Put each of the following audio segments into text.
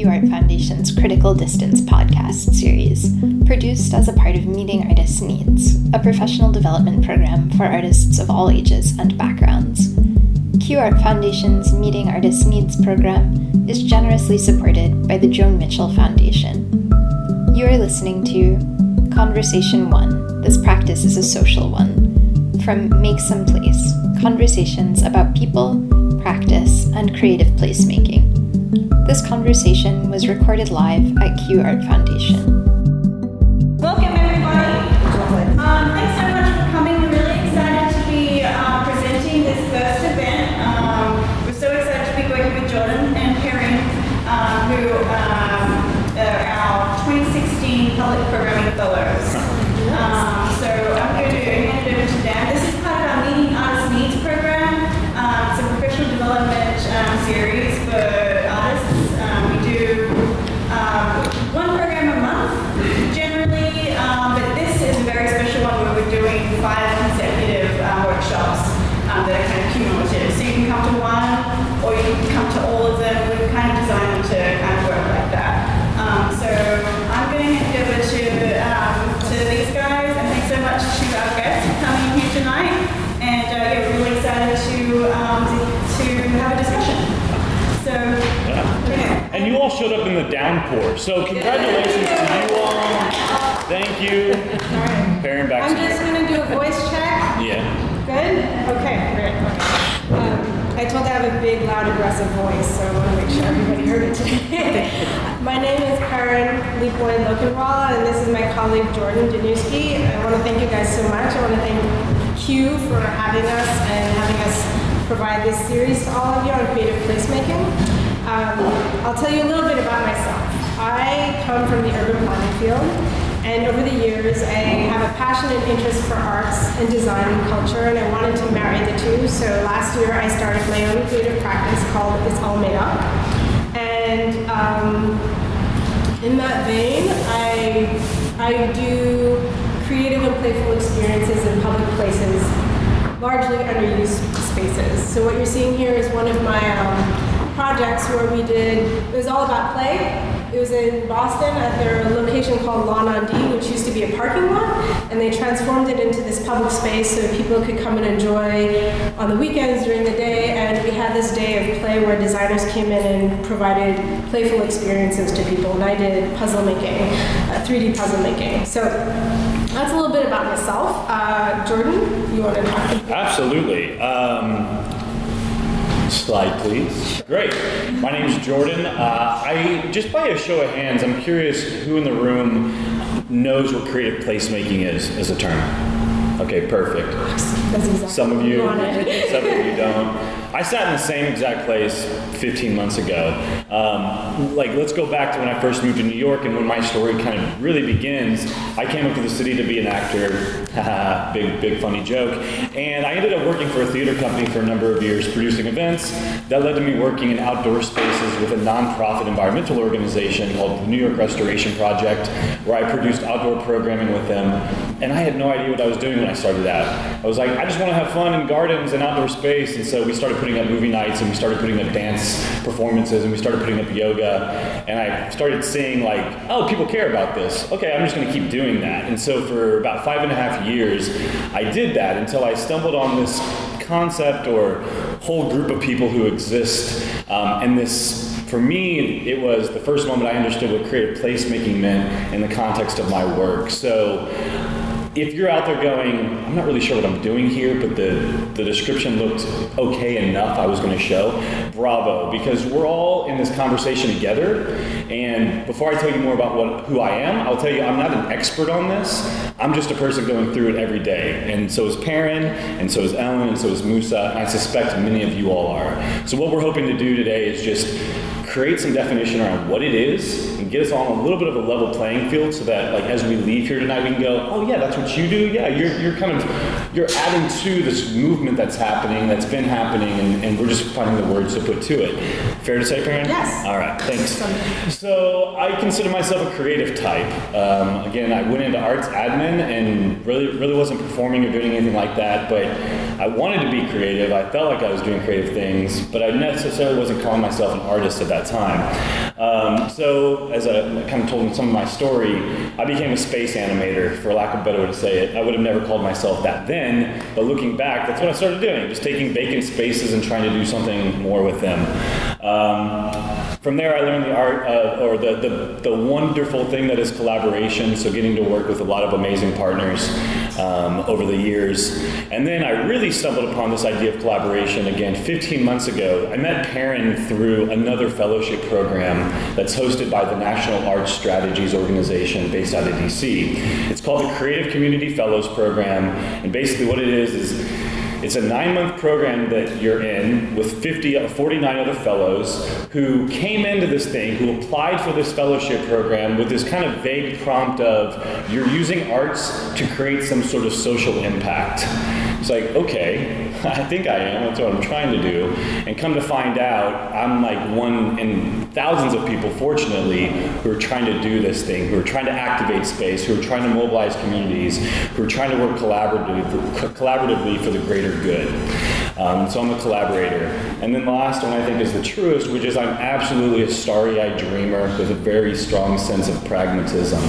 Q Art Foundation's Critical Distance podcast series, produced as a part of Meeting Artists Needs, a professional development program for artists of all ages and backgrounds. Q Art Foundation's Meeting Artists Needs program is generously supported by the Joan Mitchell Foundation. You are listening to Conversation 1 This Practice is a Social One from Make Some Place Conversations about People, Practice, and Creative Placemaking. This conversation was recorded live at Q Art Foundation. The downpour, so congratulations to you all. Thank you. Perrin, back I'm just gonna do a voice check. Yeah. Good? Okay, great. Um, I told I have a big, loud, aggressive voice, so I want to make sure everybody heard it today. my name is Karen Leapoy Lokenwala, and this is my colleague Jordan Danuski. I want to thank you guys so much. I want to thank Q for having us and having us provide this series to all of you on creative placemaking. Um, I'll tell you a little bit about myself. I come from the urban planning field, and over the years, I have a passionate interest for arts and design and culture, and I wanted to marry the two. So last year, I started my own creative practice called It's All Made Up. And um, in that vein, I, I do creative and playful experiences in public places, largely underused spaces. So what you're seeing here is one of my um, projects where we did, it was all about play. It was in Boston at their location called Lawn on D, which used to be a parking lot, and they transformed it into this public space so people could come and enjoy on the weekends during the day. And we had this day of play where designers came in and provided playful experiences to people, and I did puzzle making, uh, 3D puzzle making. So that's a little bit about myself. Uh, Jordan, you want to talk? Absolutely. Um, slide, please. Great. My name is Jordan. Uh, I just by a show of hands, I'm curious who in the room knows what creative placemaking is as a term. Okay, perfect. That's exactly Some of you, some of you don't. I sat in the same exact place 15 months ago. Um, like, let's go back to when I first moved to New York and when my story kind of really begins. I came up to the city to be an actor. Big, big funny joke. And I ended up working for a theater company for a number of years, producing events. That led to me working in outdoor spaces with a nonprofit environmental organization called the New York Restoration Project, where I produced outdoor programming with them. And I had no idea what I was doing I started out. I was like, I just want to have fun in gardens and outdoor space. And so we started putting up movie nights and we started putting up dance performances and we started putting up yoga. And I started seeing like, oh, people care about this. Okay, I'm just going to keep doing that. And so for about five and a half years, I did that until I stumbled on this concept or whole group of people who exist. Um, and this, for me, it was the first moment I understood what creative placemaking meant in the context of my work. So if you're out there going, I'm not really sure what I'm doing here, but the, the description looked okay enough, I was going to show, bravo, because we're all in this conversation together. And before I tell you more about what, who I am, I'll tell you I'm not an expert on this. I'm just a person going through it every day. And so is Perrin, and so is Ellen, and so is Musa, and I suspect many of you all are. So what we're hoping to do today is just create some definition around what it is and get us all on a little bit of a level playing field so that like as we leave here tonight we can go oh yeah that's what you do yeah you're, you're kind of you're adding to this movement that's happening that's been happening and, and we're just finding the words to put to it fair to say Perrin? Yes. all right thanks so i consider myself a creative type um, again i went into arts admin and really really wasn't performing or doing anything like that but i wanted to be creative i felt like i was doing creative things but i necessarily wasn't calling myself an artist at that that time. Um, so, as I kind of told in some of my story, I became a space animator, for lack of a better way to say it. I would have never called myself that then, but looking back, that's what I started doing, just taking vacant spaces and trying to do something more with them. Um, from there, I learned the art, uh, or the, the, the wonderful thing that is collaboration. So, getting to work with a lot of amazing partners um, over the years. And then I really stumbled upon this idea of collaboration again 15 months ago. I met Perrin through another fellowship program that's hosted by the National Arts Strategies Organization based out of DC. It's called the Creative Community Fellows Program. And basically, what it is is it's a nine month program that you're in with 50, uh, 49 other fellows who came into this thing, who applied for this fellowship program with this kind of vague prompt of you're using arts to create some sort of social impact. It's like, okay, I think I am. That's what I'm trying to do. And come to find out, I'm like one in thousands of people, fortunately, who are trying to do this thing, who are trying to activate space, who are trying to mobilize communities, who are trying to work collaboratively, collaboratively for the greater good. Um, so I'm a collaborator. And then the last one I think is the truest, which is I'm absolutely a starry-eyed dreamer with a very strong sense of pragmatism.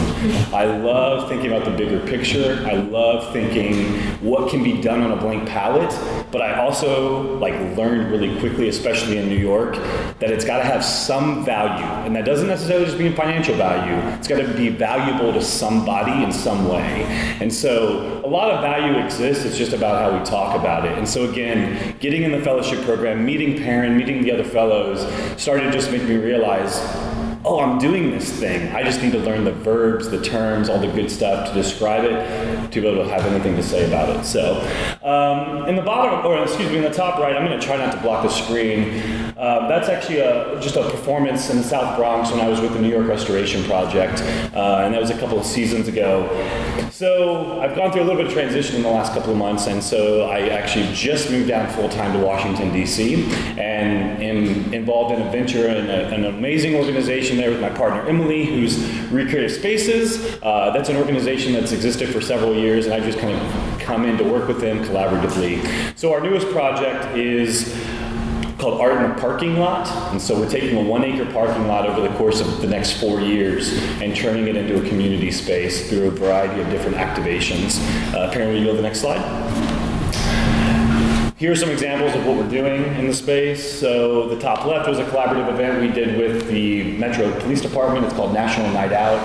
I love thinking about the bigger picture. I love thinking what can be done on a blank palette, but I also like learned really quickly, especially in New York, that it's got to have some value, and that doesn't necessarily just mean financial value. It's got to be valuable to somebody in some way. And so a lot of value exists. It's just about how we talk about it. And so again, getting in the fellowship program, meeting Perrin, meeting the other fellows, started just make me realize oh, I'm doing this thing. I just need to learn the verbs, the terms, all the good stuff to describe it, to be able to have anything to say about it. So, um, in the bottom, or excuse me, in the top right, I'm going to try not to block the screen. Uh, that's actually a, just a performance in the South Bronx when I was with the New York Restoration Project, uh, and that was a couple of seasons ago. So, I've gone through a little bit of transition in the last couple of months, and so I actually just moved down full time to Washington, D.C., and am involved in a venture in an amazing organization organization there with my partner Emily, who's Recreative Spaces. Uh, that's an organization that's existed for several years, and I just kind of come in to work with them collaboratively. So our newest project is called Art in a Parking Lot. And so we're taking a one acre parking lot over the course of the next four years and turning it into a community space through a variety of different activations. Uh, apparently, you go to the next slide. Here are some examples of what we're doing in the space. So the top left was a collaborative event we did with the Metro Police Department. It's called National Night Out.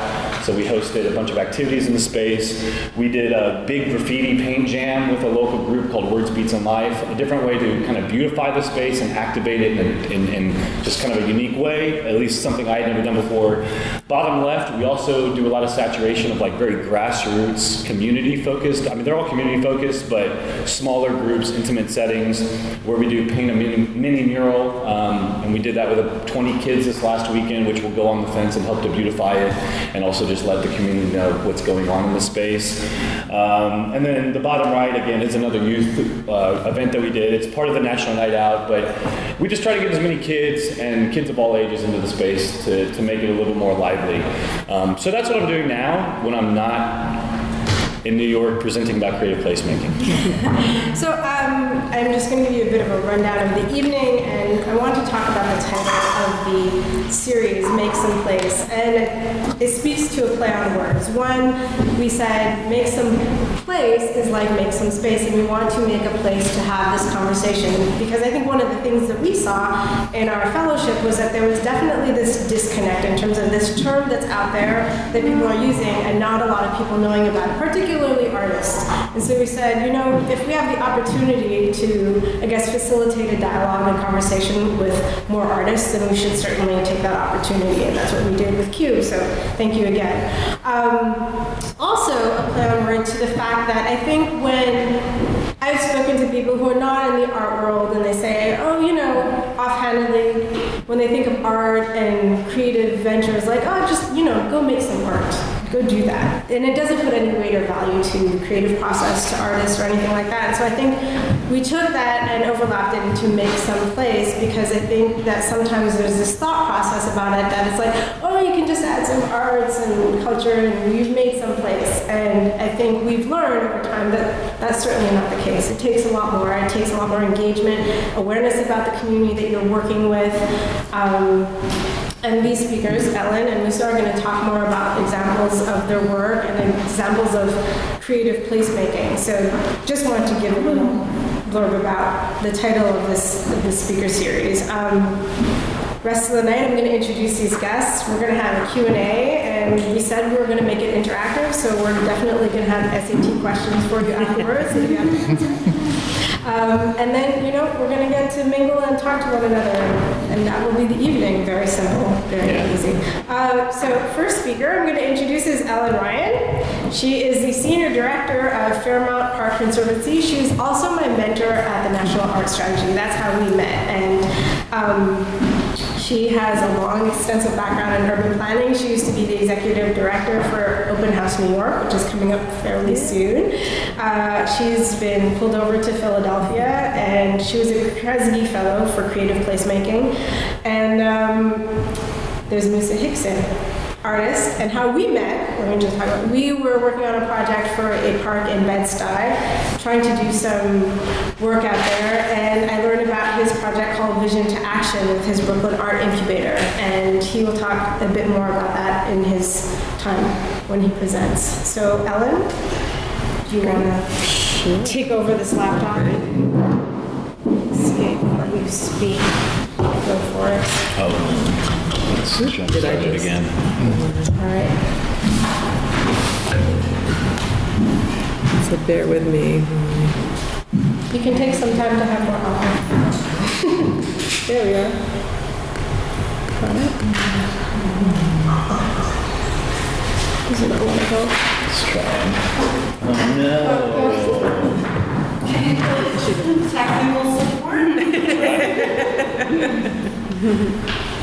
So we hosted a bunch of activities in the space. We did a big graffiti paint jam with a local group called Words Beats and Life, a different way to kind of beautify the space and activate it in, in, in just kind of a unique way, at least something I had never done before. Bottom left, we also do a lot of saturation of like very grassroots, community focused. I mean, they're all community focused, but smaller groups, intimate settings where we do paint a mini, mini mural, um, and we did that with 20 kids this last weekend, which will go on the fence and help to beautify it, and also just let the community know what's going on in the space. Um, and then the bottom right again is another youth uh, event that we did. It's part of the National Night Out, but we just try to get as many kids and kids of all ages into the space to, to make it a little more lively. Um, so that's what I'm doing now when I'm not in New York presenting about creative placemaking. so um, I'm just going to give you a bit of a rundown of the evening, and I want to talk about the title the series, Make Some Place. And it speaks to a play on words. One, we said make some place is like make some space, and we want to make a place to have this conversation because I think one of the things that we saw in our fellowship was that there was definitely this disconnect in terms of this term that's out there that people are using and not a lot of people knowing about it, particularly artists. And so we said, you know, if we have the opportunity to, I guess, facilitate a dialogue and conversation with more artists, then we should certainly take that opportunity. And that's what we did with Q. So thank you again. Um, also, a play on word to the fact that I think when I've spoken to people who are not in the art world and they say, oh, you know, offhandedly, when they think of art and creative ventures, like, oh, just, you know, go make some art go do that. And it doesn't put any weight or value to the creative process, to artists, or anything like that. So I think we took that and overlapped it into make some place because I think that sometimes there's this thought process about it that it's like, oh, you can just add some arts and culture and you've made some place. And I think we've learned over time that that's certainly not the case. It takes a lot more. It takes a lot more engagement, awareness about the community that you're working with. Um, and these speakers, Ellen and Musa, are going to talk more about examples of their work and examples of creative placemaking. So just wanted to give a little blurb about the title of this, of this speaker series. Um, rest of the night, I'm going to introduce these guests. We're going to have a Q&A, and we said we were going to make it interactive, so we're definitely going to have SAT questions for you afterwards. if you have to answer. Um, and then, you know, we're going to get to mingle and talk to one another, and that will be the evening. Very simple, very Yeah. easy. Uh, so, first speaker I'm going to introduce is Ellen Ryan. She is the Senior Director of Fairmount Park Conservancy. She's also my mentor at the National Art Strategy. That's how we met. And um, she has a long, extensive background in urban planning. She used to be the executive director for Open House New York, which is coming up fairly soon. Uh, she's been pulled over to Philadelphia, and she was a Kresge Fellow for Creative Placemaking. And um, there's Musa Hickson, artist, and how we met. Let me just talk about. We were working on a project for a park in Bed-Stuy, trying to do some work out there, and I learned about his project called Vision to Action with his Brooklyn Art Incubator, and he will talk a bit more about that in his time when he presents. So, Ellen, do you want to take over this laptop and see, let you speak? Go for it. Oh, let's jump started again. All right. So bear with me. You can take some time to have more alcohol. there we are. Got it? Does it not want to go? Let's try. Oh no. Technical support.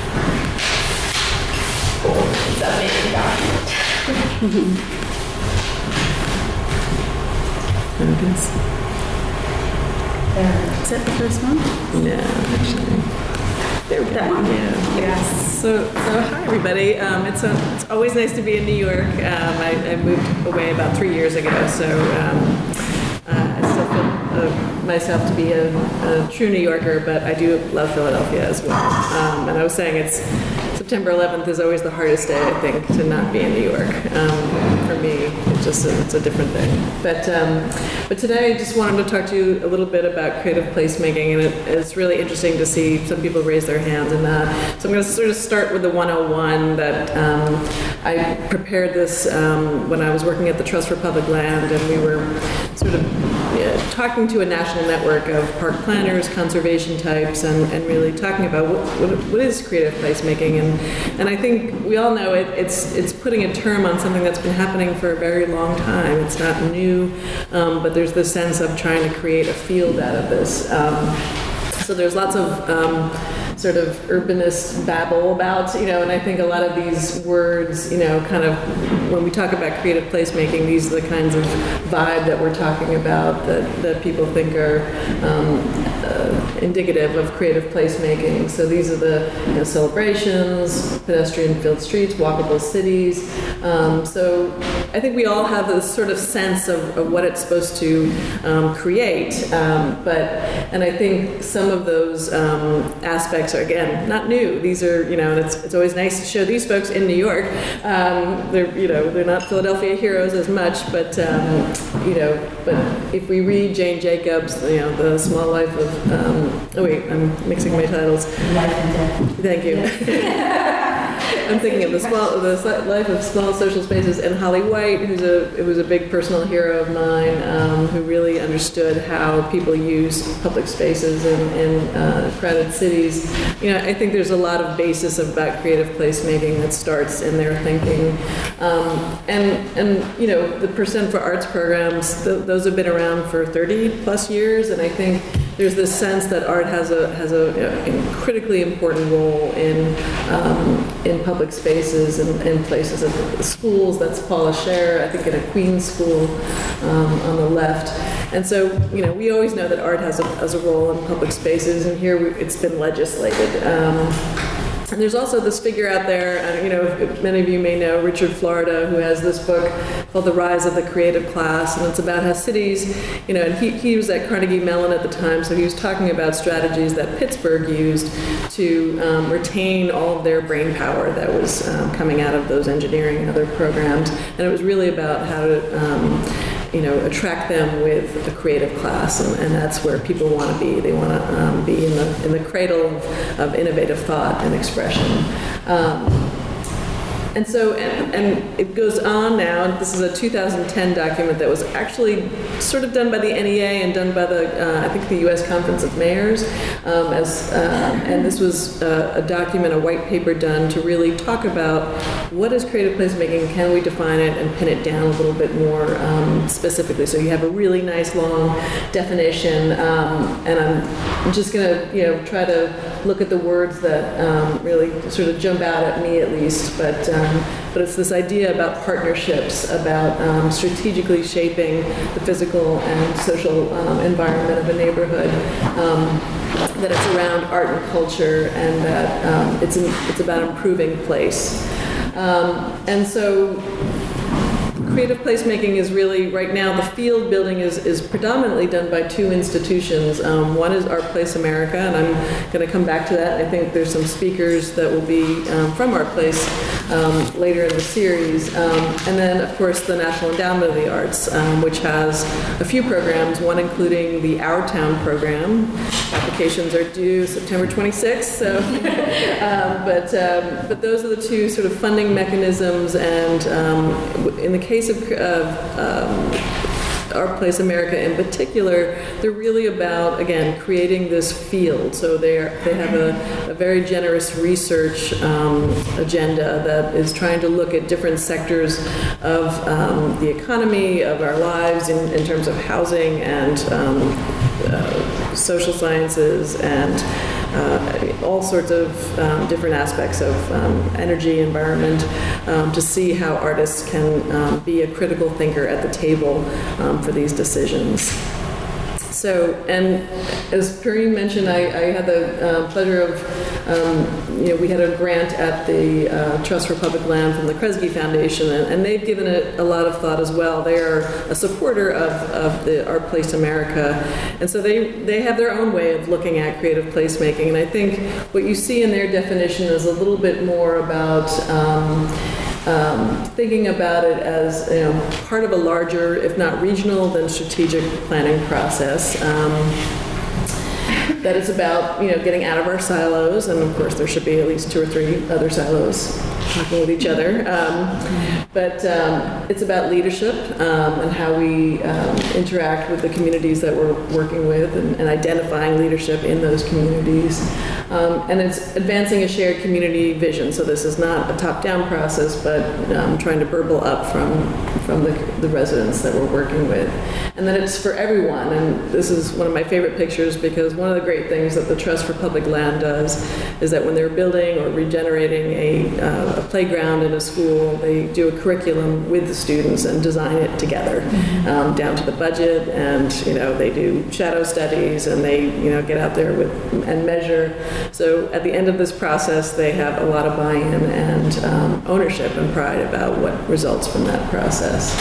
Focus. Is that the first one? No, actually. There we go. That one? Yeah. Yes. So, so hi everybody. Um, it's, a, it's always nice to be in New York. Um, I, I moved away about three years ago, so um, uh, I still feel uh, myself to be a, a true New Yorker, but I do love Philadelphia as well. Um, and I was saying it's September 11th is always the hardest day, I think, to not be in New York. Um, for me, it's just a, it's a different thing. But um, but today, I just wanted to talk to you a little bit about creative placemaking, and it, it's really interesting to see some people raise their hands in that. So I'm going to sort of start with the 101 that um, I prepared this um, when I was working at the Trust for Public Land, and we were sort of yeah, talking to a national network of park planners, conservation types, and, and really talking about what, what, what is creative placemaking. And, and I think we all know it, it's, it's putting a term on something that's been happening for a very long time. It's not new, um, but there's this sense of trying to create a field out of this. Um, so there's lots of um, sort of urbanist babble about, you know, and I think a lot of these words, you know, kind of when we talk about creative placemaking, these are the kinds of vibe that we're talking about that, that people think are um, uh, indicative of creative placemaking. So these are the you know, celebrations, pedestrian filled streets, walkable cities. Um, so I think we all have this sort of sense of, of what it's supposed to um, create, um, but and I think some of those um, aspects are again not new. These are you know, and it's, it's always nice to show these folks in New York. Um, they're you know they're not Philadelphia heroes as much, but um, you know, but if we read Jane Jacobs, you know, the Small Life of um, oh wait, I'm mixing my titles. Thank you. I'm thinking of the small, the life of small social spaces, and Holly Whyte, who's a was a big personal hero of mine, um, who really understood how people use public spaces in, in uh, crowded cities. You know, I think there's a lot of basis about creative placemaking that starts in their thinking, um, and and you know, the Percent for Arts programs, th- those have been around for 30 plus years, and I think there's this sense that art has a has a, a critically important role in um, in public spaces and, and places at schools. That's Paula Scher, I think, in a Queens school um, on the left. And so, you know, we always know that art has a, has a role in public spaces, and here we, it's been legislated. Um, and there's also this figure out there, you know, many of you may know Richard Florida, who has this book called The Rise of the Creative Class, and it's about how cities, you know, and he, he was at Carnegie Mellon at the time, so he was talking about strategies that Pittsburgh used to um, retain all of their brain power that was um, coming out of those engineering and other programs. And it was really about how to, um, you know, attract them with a creative class, and, and that's where people want to be. They want to um, be in the in the cradle of, of innovative thought and expression. Um, and so, and, and, it goes on now. This is a 2010 document that was actually sort of done by the NEA and done by the, uh, I think, the U.S. Conference of Mayors. Um, as, uh, and this was uh, a document, a white paper done to really talk about what is creative placemaking, can we define it, and pin it down a little bit more um, specifically. So you have a really nice long definition, um, and I'm just going to, you know, try to look at the words that um, really sort of jump out at me, at least. But um, but it's this idea about partnerships, about um, strategically shaping the physical and social um, environment of a neighborhood. Um, that it's around art and culture, and that um, it's it's about improving place. and so creative placemaking is really, right now, the field building is, is predominantly done by two institutions. Um, one is Art Place America, and I'm going to come back to that. I think there's some speakers that will be um, from Art Place um, later in the series. Um, and then, of course, the National Endowment of the Arts, um, which has a few programs, one including the Our Town program. Applications are due September 26th, so, um, but, but those are the two sort of funding mechanisms, and in the case case of, of Art Place America in particular, they're really about, again, creating this field. So they they have a, a very generous research um, agenda that is trying to look at different sectors of um, the economy, of our lives in, in terms of housing and um, uh, social sciences and uh, all sorts of um, different aspects of um, energy, environment, um, to see how artists can um, be a critical thinker at the table um, for these decisions. So, and as Perrine mentioned, I, I had the uh, pleasure of, um, you know, we had a grant at the uh, Trust for Public Land from the Kresge Foundation, and, and, they've given it a lot of thought as well. They are a supporter of, of the Art Place America, and so they, they have their own way of looking at creative placemaking. And I think what you see in their definition is a little bit more about. Um, um, thinking about it as you know, part of a larger, if not regional, then strategic planning process. Um, that it's about you know getting out of our silos, and of course there should be at least two or three other silos talking with each other. Um, but um, it's about leadership um, and how we um, interact with the communities that we're working with, and, and identifying leadership in those communities. Um, and it's advancing a shared community vision. So this is not a top-down process, but um, trying to burble up from from the, the residents that we're working with, and then it's for everyone. And this is one of my favorite pictures because one of the great things that the Trust for Public Land does is that when they're building or regenerating a, uh, a playground in a school, they do a curriculum with the students and design it together, mm-hmm. um, down to the budget, and you know they do shadow studies and they you know get out there with and measure. So at the end of this process, they have a lot of buy-in and um, ownership and pride about what results from that process.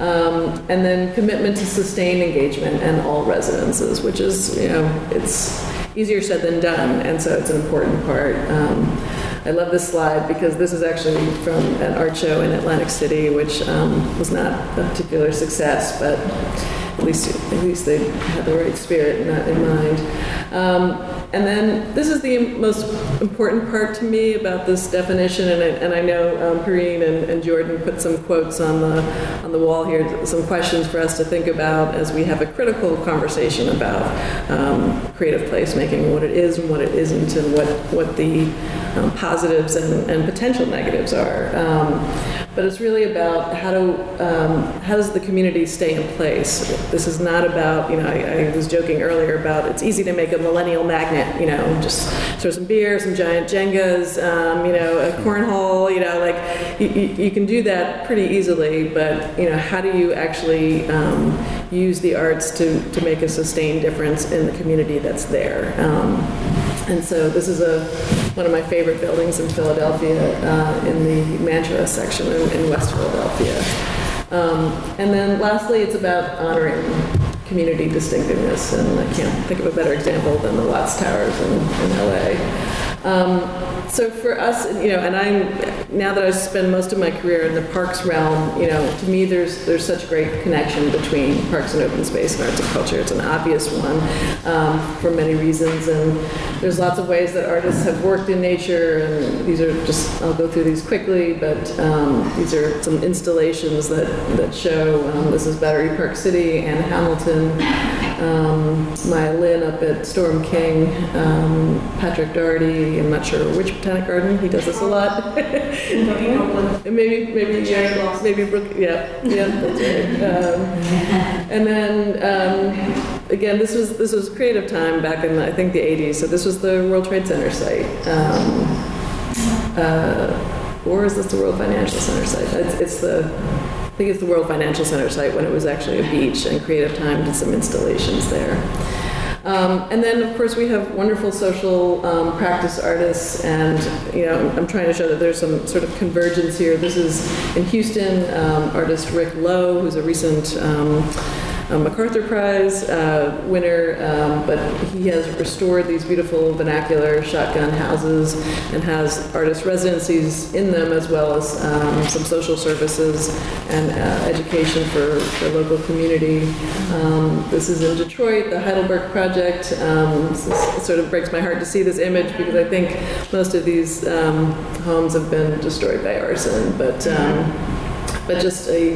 Um, and then commitment to sustained engagement and all residences, which is, you know, it's easier said than done, and so it's an important part. Um, I love this slide because this is actually from an art show in Atlantic City, which um, was not a particular success, but at least at least they had the right spirit in, in mind. Um, and then this is the most important part to me about this definition, and I, and I know um, Perrine and, and, Jordan put some quotes on the on the wall here, some questions for us to think about as we have a critical conversation about um, creative placemaking, what it is and what it isn't, and what what the um, positives and, and potential negatives are. Um, but it's really about how do um, how does the community stay in place. This is not about you know I, I, was joking earlier about it's easy to make a millennial magnet. You know, just throw some beer, some giant Jengas, um, you know, a cornhole. You know, like you, you, can do that pretty easily. But you know, how do you actually um, use the arts to to make a sustained difference in the community that's there? And so this is a one of my favorite buildings in Philadelphia uh, in the Mantua section in, in West Philadelphia. Um, and then lastly, it's about honoring community distinctiveness, and I can't think of a better example than the Watts Towers in, in LA. Um, so for us, you know, and I'm now that I spend most of my career in the parks realm, you know, to me there's there's such great connection between parks and open space and arts and culture. It's an obvious one um, for many reasons, and there's lots of ways that artists have worked in nature. And these are just I'll go through these quickly, but um, these are some installations that that show. Um, this is Battery Park City and Hamilton um, Maya Lin up at Storm King, um, Patrick Dougherty, I'm not sure which botanic garden, he does this a lot. maybe, maybe, yeah, maybe Brook, yeah, yeah, that's right. Um, and then, um, again, this was, this was creative time back in, I think, the 80s, so this was the World Trade Center site. Um, uh, or is this the World Financial Center site? It's, it's the think it's the World Financial Center site when it was actually a beach, and Creative Time did some installations there. Um, and then, of course, we have wonderful social um, practice artists, and you know, I'm trying to show that there's some sort of convergence here. This is in Houston, um, artist Rick Lowe, who's a recent um, MacArthur Prize uh, winner, um, but he has restored these beautiful vernacular shotgun houses and has artist residencies in them as well as um, some social services and uh, education for the local community. Um, this is in Detroit, the Heidelberg Project. Um, it sort of breaks my heart to see this image because I think most of these um, homes have been destroyed by arson, but but just a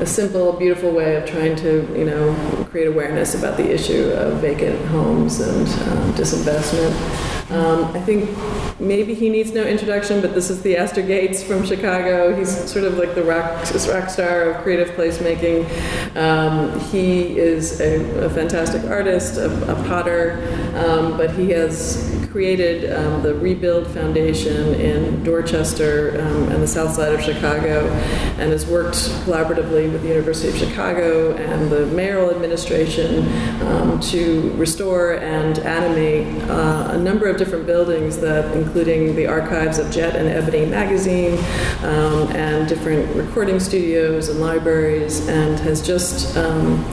a simple, beautiful way of trying to, you know, create awareness about the issue of vacant homes and um, disinvestment. Um, I think maybe he needs no introduction, but this is Theaster Gates from Chicago. He's sort of like the rock, rock star of creative placemaking. Um, he is a, a, fantastic artist, a, a potter, um, but he has created um, the Rebuild Foundation in Dorchester um, and the south side of Chicago and has worked collaboratively with the University of Chicago and the mayoral administration um, to restore and animate uh, a number of different buildings that, including the archives of Jet and Ebony magazine um, and different recording studios and libraries, and has just um,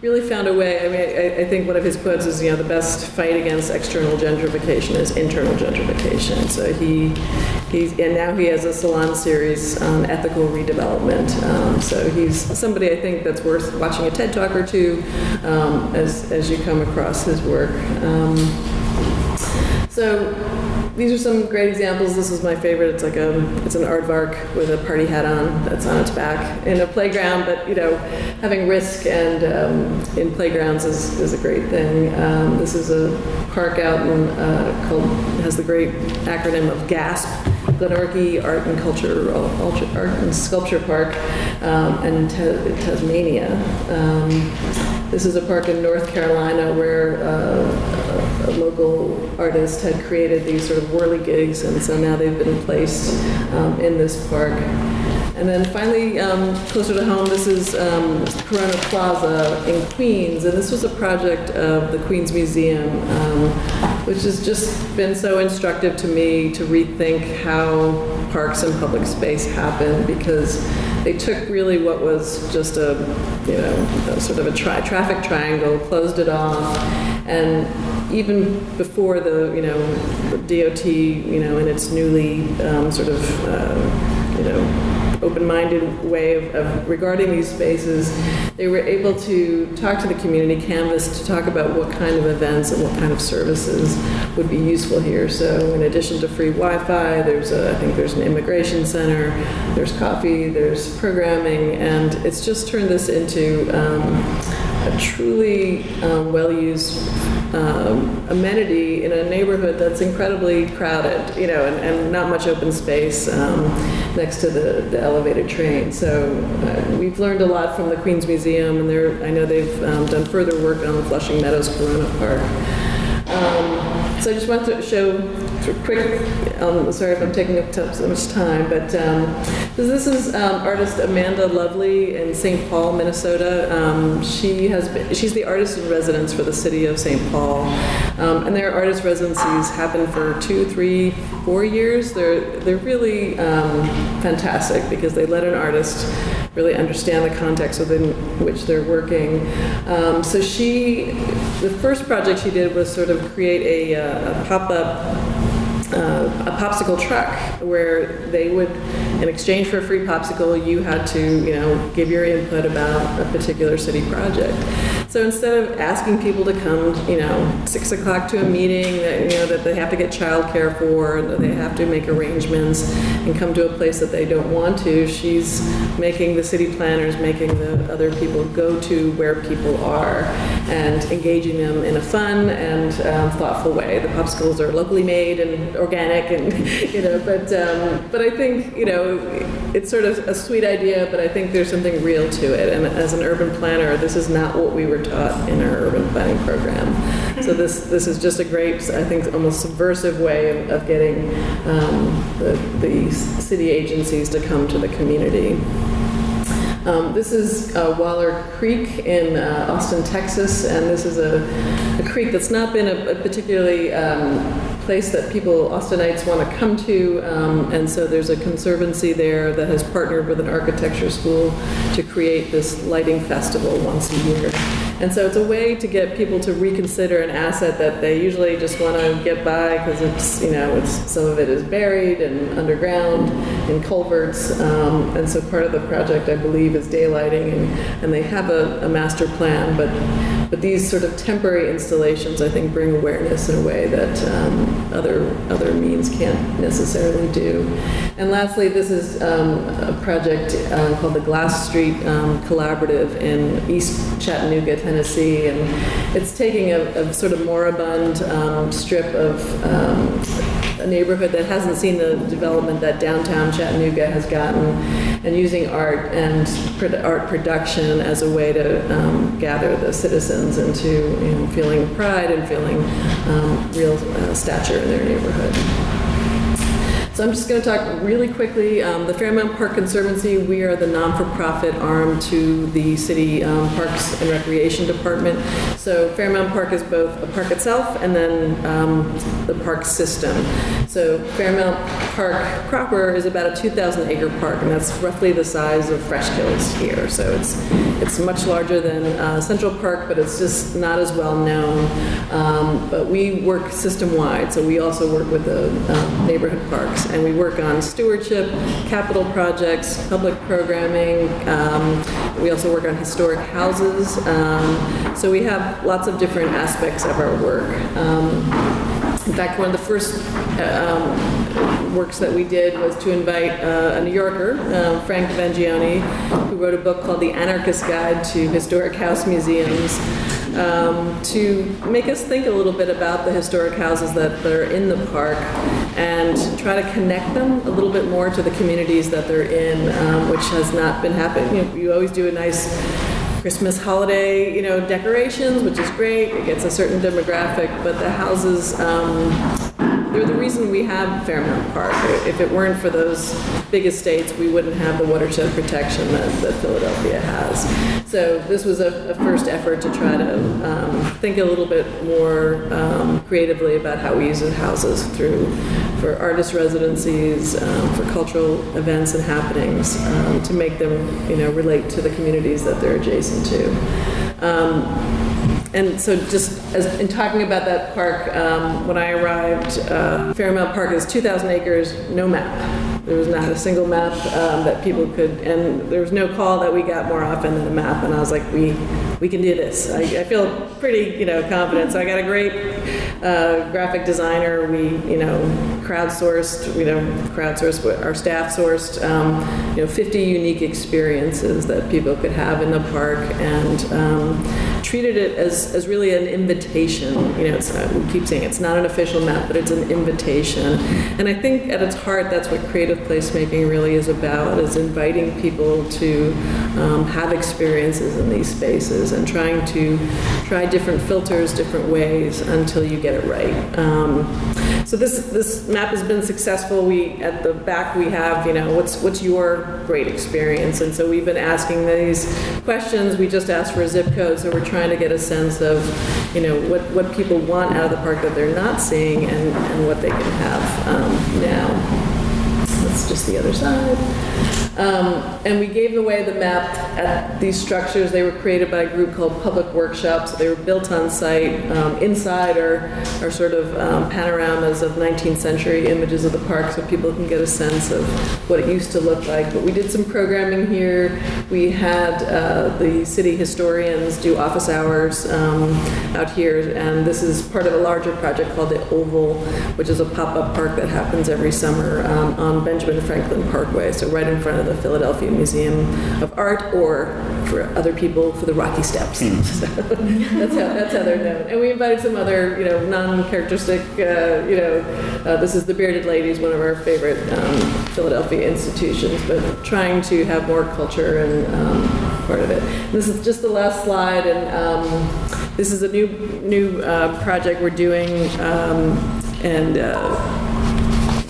really found a way. I mean, I, I, think one of his quotes is, you know, the best fight against external gentrification is internal gentrification. So he, he's, and now he has a salon series on ethical redevelopment. Um, so he's somebody I think that's worth watching a TED talk or two um, as, as you come across his work. Um, so these are some great examples. This is my favorite. It's like a it's an aardvark with a party hat on that's on its back in a playground. But you know, having risk and um, in playgrounds is, is a great thing. Um, this is a park out in uh, called has the great acronym of GASP. Glenorchy Art and Culture Art and Sculpture Park um, in Tasmania. Um, this is a park in North Carolina where uh, a, local artist had created these sort of whirligigs, and so now they've been placed um, in this park. And then finally, um, closer to home, this is um, Corona Plaza in Queens, and this was a project of the Queens Museum, um, which has just been so instructive to me to rethink how parks and public space happen because they took really what was just a, you know, a sort of a traffic triangle, closed it off, and even before the, you know, DOT, you know, in its newly um, sort of, uh, you know, open-minded way of, of, regarding these spaces, they were able to talk to the community canvas to talk about what kind of events and what kind of services would be useful here. So in addition to free Wi-Fi, there's a, I think there's an immigration center, there's coffee, there's programming, and it's just turned this into um, a truly um, well-used um, amenity in a neighborhood that's incredibly crowded, you know, and, and not much open space um, next to the, the elevated train. So uh, we've learned a lot from the Queens Museum, and I know they've um, done further work on the Flushing Meadows Corona Park. Um, so I just wanted to show quick, um, sorry if I'm taking up so much time, but um, this is um, artist Amanda Lovelee in St. Paul, Minnesota. Um, she has been, she's the artist in residence for the city of St. Paul, um, and their artist residencies happen for two, three, four years. They're they're really um, fantastic because they let an artist really understand the context within which they're working. So she, the first project she did was sort of create a, uh, a pop-up uh, a popsicle truck where they would, in exchange for a free popsicle, you had to, you know, give your input about a particular city project. So instead of asking people to come, you know, six o'clock to a meeting that you know that they have to get childcare for, that they have to make arrangements, and come to a place that they don't want to, she's making the city planners, making the other people go to where people are, and engaging them in a fun and um, thoughtful way. The popsicles are locally made and organic, and you know, but um, but I think you know it's sort of a sweet idea, but I think there's something real to it. And as an urban planner, this is not what we were taught in our urban planning program. So this this is just a great, I think, almost subversive way of, of getting um, the, the city agencies to come to the community. Um, this is uh, Waller Creek in uh, Austin, Texas, and this is a, a creek that's not been a, a particularly um, place that people, Austinites, want to come to. Um, and so there's a conservancy there that has partnered with an architecture school to create this lighting festival once a year. And so it's a way to get people to reconsider an asset that they usually just want to get by because it's, you know, it's, some of it is buried and underground in culverts. Um, and so part of the project, I believe, is daylighting, and, and they have a, a master plan, but but these sort of temporary installations, I think, bring awareness in a way that um, other other means can't necessarily do. And lastly, this is um, a project uh, called the Glass Street um, Collaborative in East Chattanooga, Tennessee, and it's taking a, a sort of moribund um, strip of um, a neighborhood that hasn't seen the development that downtown Chattanooga has gotten, and using art and art production as a way to um, gather the citizens into you know, feeling pride and feeling um, real uh, stature in their neighborhood. So I'm just going to talk really quickly. Um, the Fairmount Park Conservancy, we are the non-for-profit arm to the city um, Parks and Recreation Department. So Fairmount Park is both a park itself and then um, the park system. So Fairmount Park proper is about a 2,000 acre park, and that's roughly the size of Fresh Kills here. So it's it's much larger than uh, Central Park, but it's just not as well known. Um, but we work system wide, so we also work with the um, neighborhood parks and we work on stewardship, capital projects, public programming. Um, we also work on historic houses. Um, so we have lots of different aspects of our work. Um, in fact, one of the first uh, works that we did was to invite uh, a New Yorker, uh, Frank Vagnone, who wrote a book called The Anarchist Guide to Historic House Museums um, to make us think a little bit about the historic houses that are in the park and try to connect them a little bit more to the communities that they're in, um, which has not been happening. You, you always do a nice Christmas holiday, you know, decorations, which is great. It gets a certain demographic, but the houses um, they're the reason we have Fairmount Park. If it weren't for those big estates, we wouldn't have the watershed protection that, that Philadelphia has. So this was a, a first effort to try to um, think a little bit more um, creatively about how we use the houses through for artist residencies, um, for cultural events and happenings, um, to make them, you know, relate to the communities that they're adjacent to. And so just as in talking about that park, um, when I arrived, uh, Fairmount Park is 2,000 acres, no map. There was not a single map um, that people could, and there was no call that we got more often than a map. And I was like, we, we can do this. I, I feel pretty, you know, confident. So I got a great uh, graphic designer. We, you know, crowdsourced, you know, crowdsourced, our staff sourced, um, you know, 50 unique experiences that people could have in the park and um, treated it as, as really an invitation. You know, it's not, we keep saying it's not an official map, but it's an invitation. And I think at its heart, that's what creative placemaking really is about: is inviting people to um, have experiences in these spaces and trying to try different filters, different ways until you get it right. Um, so this this map has been successful. We at the back we have you know what's what's your great experience, and so we've been asking these questions. We just asked for a zip code, so we're trying to get a sense of you know what what people want out of the park that they're not seeing, and and what they can have um, now. That's just the other side. Um, and we gave away the map at these structures. They were created by a group called Public Workshops. They were built on site. Um, inside are, are sort of um, panoramas of 19th century images of the park so people can get a sense of what it used to look like. But we did some programming here. We had uh, the city historians do office hours um, out here. And this is part of a larger project called the Oval, which is a pop up park that happens every summer um, on Benjamin Franklin Parkway. So right in front of the Philadelphia Museum of Art, or for other people, for the Rocky Steps. So that's how that's how they're known. And we invited some other, you know, non-characteristic, uh, you know, uh, this is the Bearded Ladies, one of our favorite um, Philadelphia institutions, but trying to have more culture and um, part of it. This is just the last slide, and um, this is a new new uh, project we're doing, um, and.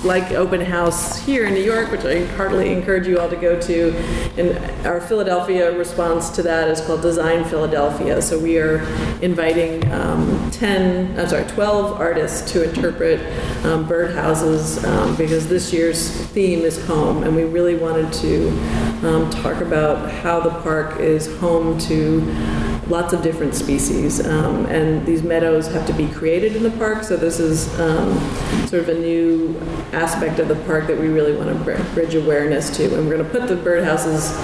Like open house here in New York, which I heartily encourage you all to go to. And our Philadelphia response to that is called Design Philadelphia. So we are inviting um, 10, I'm sorry, 12 artists to interpret um, birdhouses um, because this year's theme is home. And we really wanted to um, talk about how the park is home to lots of different species. Um, and these meadows have to be created in the park, so this is um, sort of a new aspect of the park that we really want to bridge awareness to. And we're going to put the birdhouses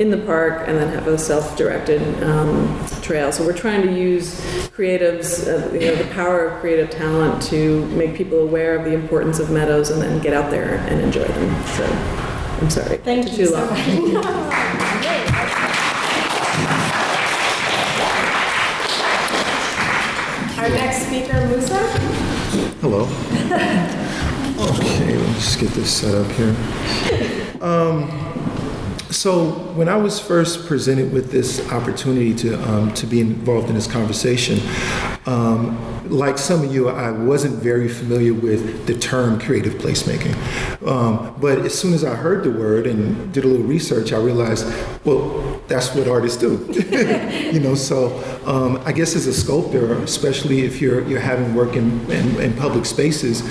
in the park and then have a self-directed um, trail. So we're trying to use creatives, uh, you know, the power of creative talent to make people aware of the importance of meadows and then get out there and enjoy them. So I'm sorry. Thank Too you so long. speaker, Musa. Hello. Okay, let me just get this set up here. Um, so when I was first presented with this opportunity to um, to be involved in this conversation, um, like some of you, I wasn't very familiar with the term creative placemaking. Um, but as soon as I heard the word and did a little research, I realized, well, that's what artists do. you know, so um, I guess as a sculptor, especially if you're you're having work in, in, in public spaces,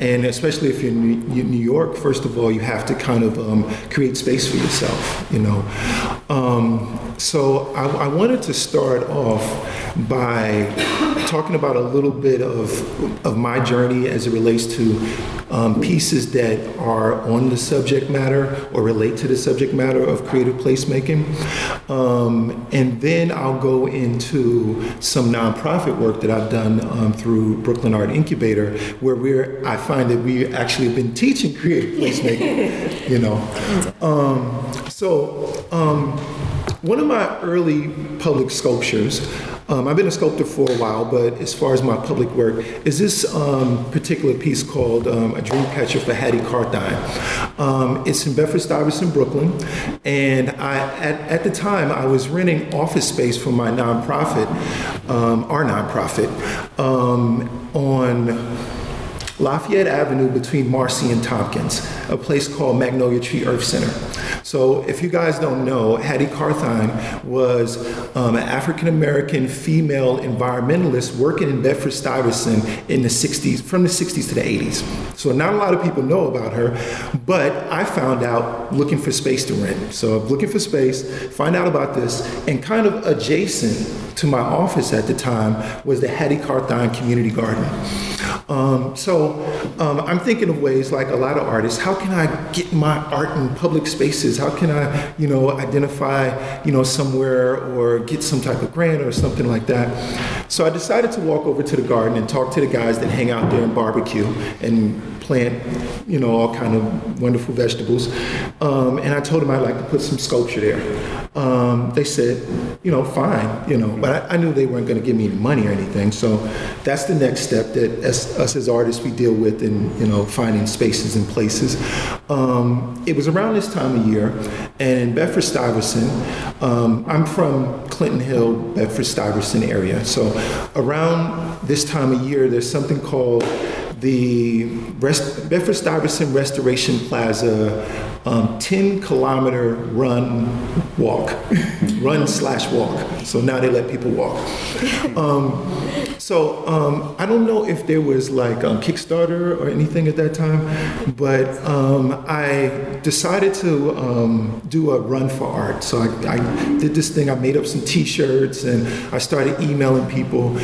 and especially if you're in New York, first of all, you have to kind of um, create space for yourself. You know, um, so I, I wanted to start off by talking about a little bit of, of my journey as it relates to um, pieces that are on the subject matter or relate to the subject matter of creative placemaking. Um, and then I'll go into some nonprofit work that I've done um, through Brooklyn Art Incubator, where we're, I find that we actually have been teaching creative placemaking, you know. Um, so, um, one of my early public sculptures, um, I've been a sculptor for a while, but as far as my public work, is this um, particular piece called um, A Dream Catcher for Hattie Carthan. Um, it's in Bedford Stuyvesant, Brooklyn, and I, at, at the time I was renting office space for my nonprofit, um, our nonprofit, um, on Lafayette Avenue between Marcy and Tompkins, a place called Magnolia Tree Earth Center. So, if you guys don't know, Hattie Carthan was um, an African American female environmentalist working in Bedford Stuyvesant in the 60s, from the 60s to the 80s. So, not a lot of people know about her, but I found out looking for space to rent. So, looking for space, find out about this, and kind of adjacent to my office at the time was the Hattie Carthan Community Garden. Um, so um, I'm thinking of ways, like a lot of artists, how can I get my art in public spaces? How can I, you know, identify, you know, somewhere or get some type of grant or something like that? So I decided to walk over to the garden and talk to the guys that hang out there and barbecue and plant, you know, all kind of wonderful vegetables. Um, and I told them I'd like to put some sculpture there. Um, they said, you know, fine, you know, but I, I knew they weren't going to give me any money or anything. So that's the next step that as, us as artists we deal with in, you know, finding spaces and places. Um, it was around this time of year, and in Bedford Stuyvesant, um, I'm from Clinton Hill, Bedford Stuyvesant area. So around this time of year, there's something called the Rest- Bedford Stuyvesant Restoration Plaza um, 10 kilometer run walk, run slash walk. So now they let people walk. Um, so um, I don't know if there was like a Kickstarter or anything at that time, but um, I decided to um, do a run for art. So I, I, did this thing. I made up some T-shirts and I started emailing people.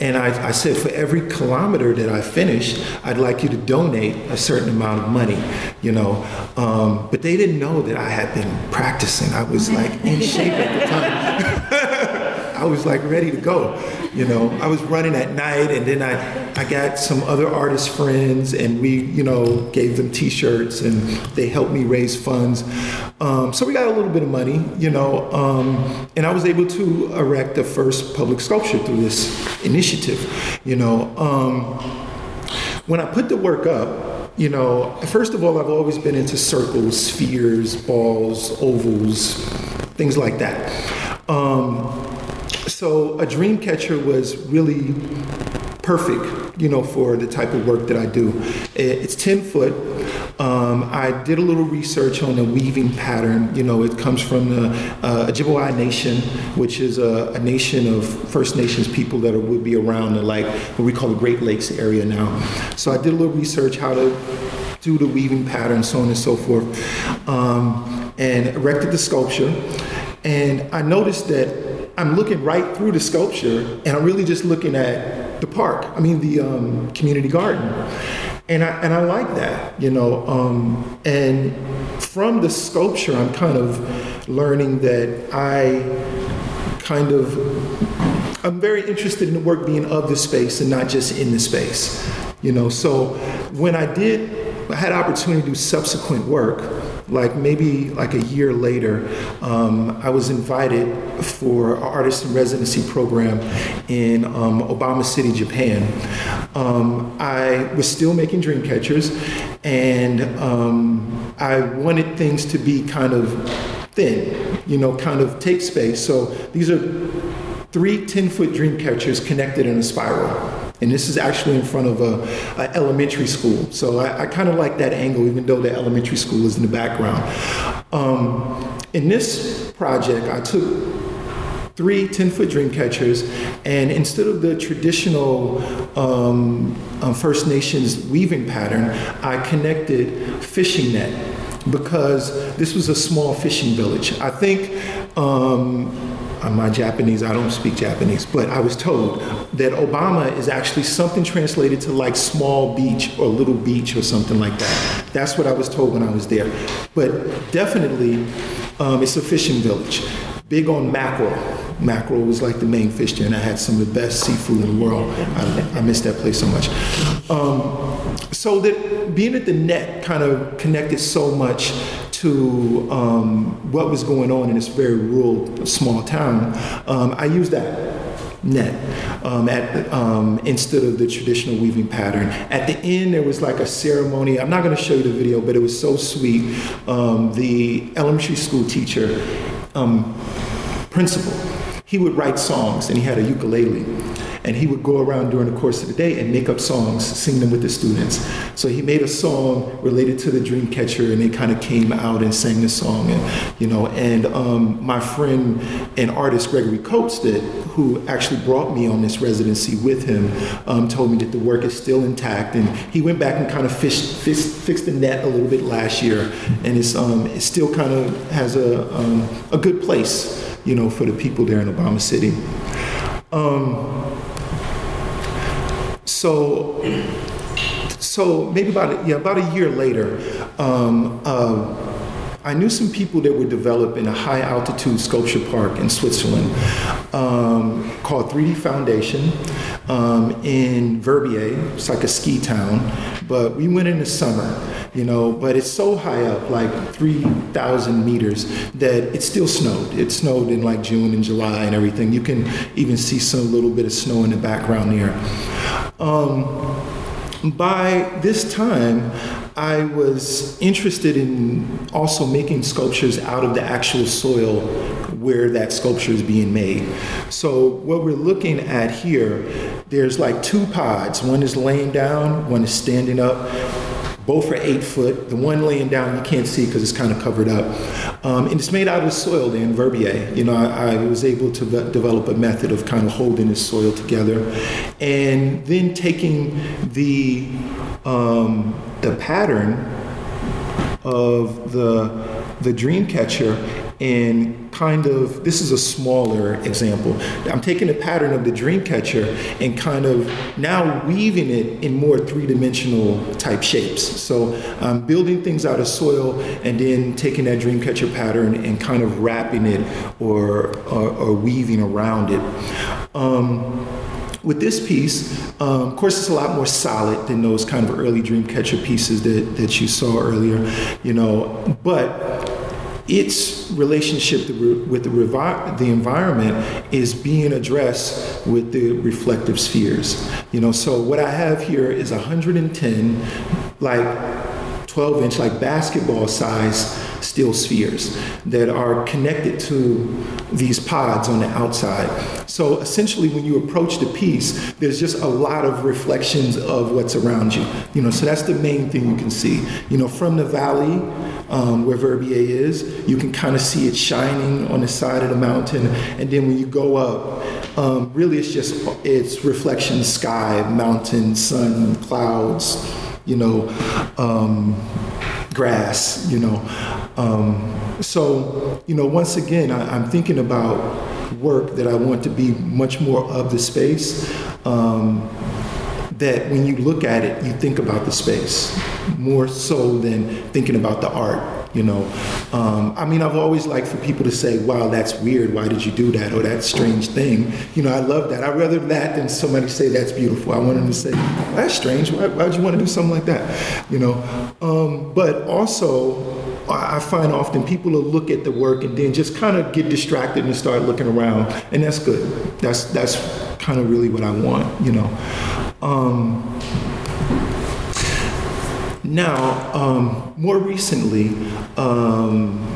And I, I, said, for every kilometer that I finish, I'd like you to donate a certain amount of money, you know. Um, but they didn't know that I had been practicing. I was like in shape at the time. I was like ready to go. You know, I was running at night, and then I, I got some other artist friends, and we, you know, gave them T-shirts, and they helped me raise funds. Um, so we got a little bit of money, you know, um, and I was able to erect the first public sculpture through this initiative. You know, um, when I put the work up, you know, first of all, I've always been into circles, spheres, balls, ovals, things like that. Um, so a dream catcher was really perfect, you know, for the type of work that I do. It's 10 foot. Um, I did a little research on the weaving pattern. You know, it comes from the uh, Ojibwe Nation, which is a, a, nation of First Nations people that are, would be around the like what we call the Great Lakes area now. So I did a little research how to do the weaving pattern, so on and so forth, um, and erected the sculpture. And I noticed that I'm looking right through the sculpture and I'm really just looking at the park, I mean, the um, community garden. And I, and I like that, you know. Um, and from the sculpture, I'm kind of learning that I kind of, I'm very interested in the work being of the space and not just in the space, you know. So when I did, I had opportunity to do subsequent work like maybe like a year later, um, I was invited for an artist in residency program in um, Obama City, Japan. Um, I was still making dream catchers, and um, I wanted things to be kind of thin, you know, kind of take space. So these are three 10 foot dream catchers connected in a spiral. And this is actually in front of a, a elementary school. So I, I kind of like that angle, even though the elementary school is in the background. Um, in this project, I took three 10 foot dream catchers, and instead of the traditional um, um, First Nations weaving pattern, I connected fishing net because this was a small fishing village. I think. Um, my Japanese, I don't speak Japanese, but I was told that Obama is actually something translated to like small beach or little beach or something like that. That's what I was told when I was there. But definitely, um, it's a fishing village. Big on mackerel. Mackerel was like the main fish there, and I had some of the best seafood in the world. I, I miss that place so much. Um, so that being at the net kind of connected so much to um, what was going on in this very rural, small town, um, I used that net um, at, um, instead of the traditional weaving pattern. At the end, there was like a ceremony. I'm not going to show you the video, but it was so sweet. Um, the elementary school teacher, um, principal, he would write songs and he had a ukulele and he would go around during the course of the day and make up songs, sing them with the students. So he made a song related to the dream catcher, and they kind of came out and sang the song, and you know. And um, my friend and artist Gregory Coates, that who actually brought me on this residency with him, um, told me that the work is still intact, and he went back and kind of fished, fished, fixed the net a little bit last year, and it's um, it still kind of has a um, a good place, you know, for the people there in Obama City. Um, so so maybe about a, yeah about a year later um, uh, I knew some people that were developing a high altitude sculpture park in Switzerland um, called 3D Foundation um, in Verbier. It's like a ski town, but we went in the summer, you know, but it's so high up, like 3,000 meters, that it still snowed. It snowed in like June and July and everything. You can even see some little bit of snow in the background there. Um, by this time, I was interested in also making sculptures out of the actual soil where that sculpture is being made. So, what we're looking at here, there's like two pods. One is laying down, one is standing up. Both are eight foot. The one laying down you can't see because it's kind of covered up. Um, and it's made out of soil in Verbier. You know, I, I was able to ve- develop a method of kind of holding the soil together and then taking the um, the pattern of the the dream catcher and kind of this is a smaller example. I'm taking the pattern of the dream catcher and kind of now weaving it in more three-dimensional type shapes. So i'm building things out of soil and then taking that dream catcher pattern and kind of wrapping it or or, or weaving around it. Um, with this piece, um, of course, it's a lot more solid than those kind of early Dreamcatcher pieces that, that you saw earlier, you know, but its relationship with the, revi- the environment is being addressed with the reflective spheres. You know, so what I have here is 110, like 12 inch, like basketball size steel spheres that are connected to these pods on the outside. So essentially, when you approach the piece, there's just a lot of reflections of what's around you. You know, so that's the main thing you can see. You know, from the valley um, where Verbier is, you can kind of see it shining on the side of the mountain, and then when you go up, um, really it's just it's reflection, sky, mountain, sun, clouds. You know. Um, grass, you know. Um, so, you know, once again, I, am thinking about work that I want to be much more of the space. That when you look at it, you think about the space more so than thinking about the art you know. Um, I mean, I've always liked for people to say, wow, that's weird. Why did you do that? Or that strange thing. You know, I love that. I'd rather that than somebody say that's beautiful. I want them to say, that's strange. Why, would you want to do something like that? You know. Um, but also, I find often people will look at the work and then just kind of get distracted and start looking around, and that's good. That's that's kind of really what I want, you know. Um, now, um, more recently, um,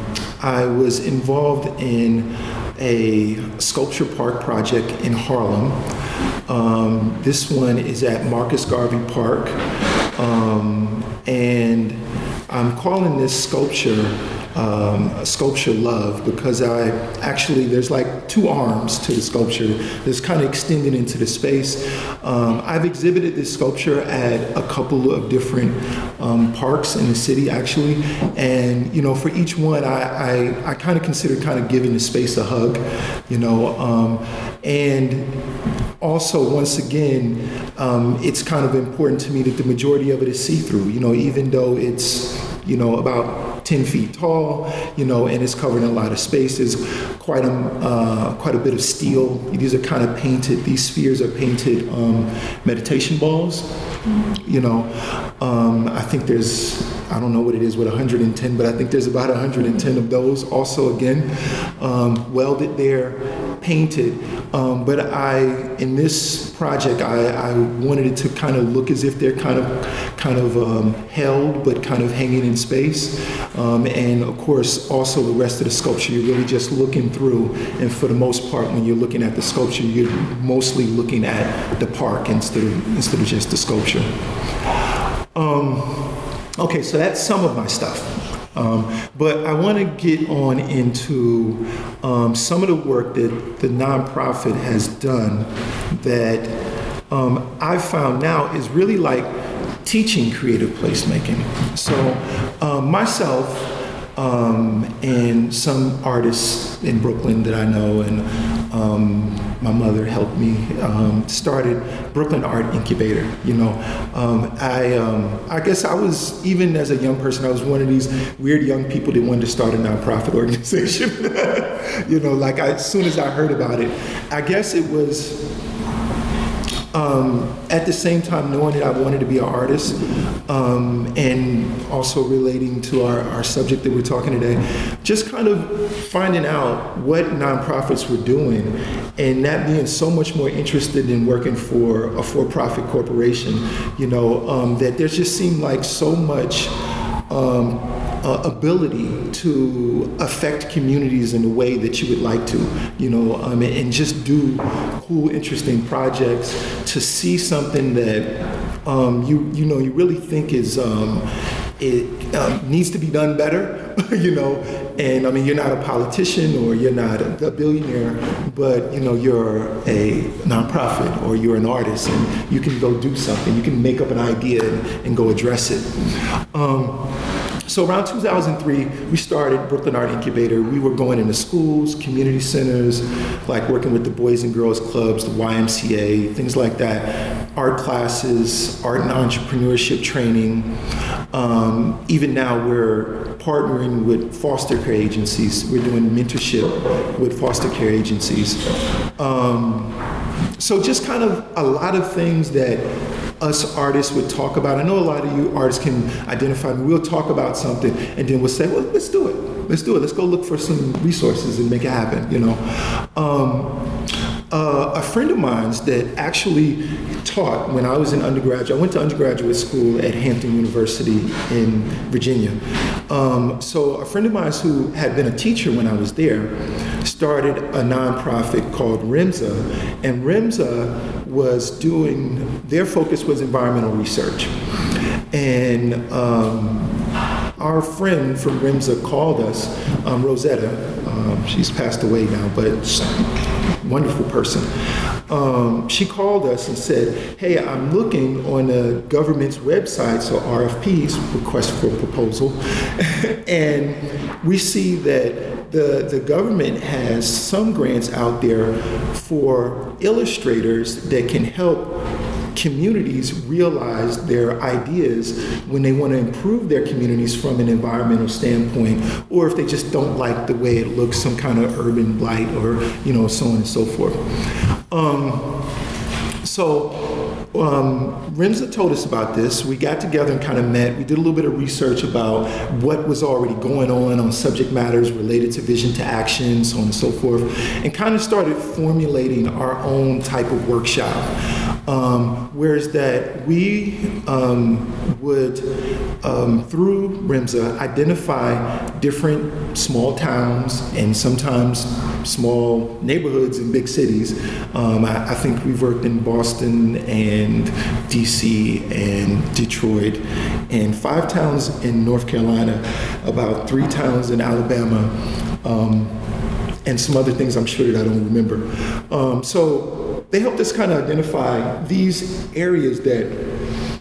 I was involved in a sculpture park project in Harlem. Um, this one is at Marcus Garvey Park, um, and I'm calling this sculpture um, sculpture love because I actually there's like two arms to the sculpture that's kind of extended into the space. Um, I've exhibited this sculpture at a couple of different um, parks in the city actually, and you know for each one I I, I kind of consider kind of giving the space a hug, you know, um, and also, once again, um, it's kind of important to me that the majority of it is see-through. You know, even though it's you know about 10 feet tall, you know, and it's covered in a lot of spaces. Quite a, uh, quite a bit of steel. These are kind of painted, these spheres are painted um, meditation balls. You know, um, I think there's, I don't know what it is with 110, but I think there's about 110 of those also, again, um, welded there, painted. Um, but I, in this project, I, I, wanted it to kind of look as if they're kind of, kind of um, held, but kind of hanging in space. Um, and of course, also the rest of the sculpture, you're really just looking through. And for the most part, when you're looking at the sculpture, you're mostly looking at the park instead of instead of just the sculpture. Um, okay, so that's some of my stuff. Um, but I want to get on into um, some of the work that the nonprofit has done that um, I've found now is really like teaching creative placemaking. So, um, myself, um, and some artists in Brooklyn that I know, and um, my mother helped me um, started Brooklyn Art Incubator. You know, um, I um, I guess I was even as a young person, I was one of these weird young people that wanted to start a nonprofit organization. you know, like I, as soon as I heard about it, I guess it was um, at the same time, knowing that I wanted to be an artist um, and also relating to our, our subject that we're talking today, just kind of finding out what nonprofits were doing and that being so much more interested in working for a for profit corporation, you know, um, that there just seemed like so much. Um, uh, ability to affect communities in a way that you would like to, you know, um, and, just do cool, interesting projects to see something that um, you you know you really think is um, it um, needs to be done better, you know. And I mean, you're not a politician or you're not a, a, billionaire, but you know, you're a nonprofit or you're an artist, and you can go do something. You can make up an idea and, and go address it. Um, so around 2003, we started Brooklyn Art Incubator. We were going into schools, community centers, like working with the Boys and Girls Clubs, the YMCA, things like that, art classes, art and entrepreneurship training. Um, even now, we're partnering with foster care agencies. We're doing mentorship with foster care agencies. Um, so just kind of a lot of things that us artists would talk about. I know a lot of you artists can identify. We'll talk about something, and then we'll say, "Well, let's do it. Let's do it. Let's go look for some resources and make it happen." You know. Um, uh, a friend of mine's that actually taught when I was in undergraduate. I went to undergraduate school at Hampton University in Virginia. Um, so a friend of mine who had been a teacher when I was there started a nonprofit called RIMSA, and RIMSA was doing their focus was environmental research, and um, our friend from RIMSA called us, um, Rosetta. Um, she's passed away now, but wonderful person. Um, she called us and said, Hey, I'm looking on the government's website, so RFPs, request for proposal, and we see that the, the government has some grants out there for illustrators that can help communities realize their ideas when they want to improve their communities from an environmental standpoint, or if they just don't like the way it looks, some kind of urban blight, or you know, so on and so forth. Um, so um, RIMSA told us about this. We got together and kind of met. We did a little bit of research about what was already going on on subject matters related to vision to action, so on and so forth, and kind of started formulating our own type of workshop. Um, whereas that we um, would, um, through RIMSA, identify different small towns and sometimes small neighborhoods in big cities. Um, I, I, think we've worked in Boston and DC and Detroit and five towns in North Carolina, about three towns in Alabama um, and some other things I'm sure that I don't remember. Um, so they helped us kind of identify these areas that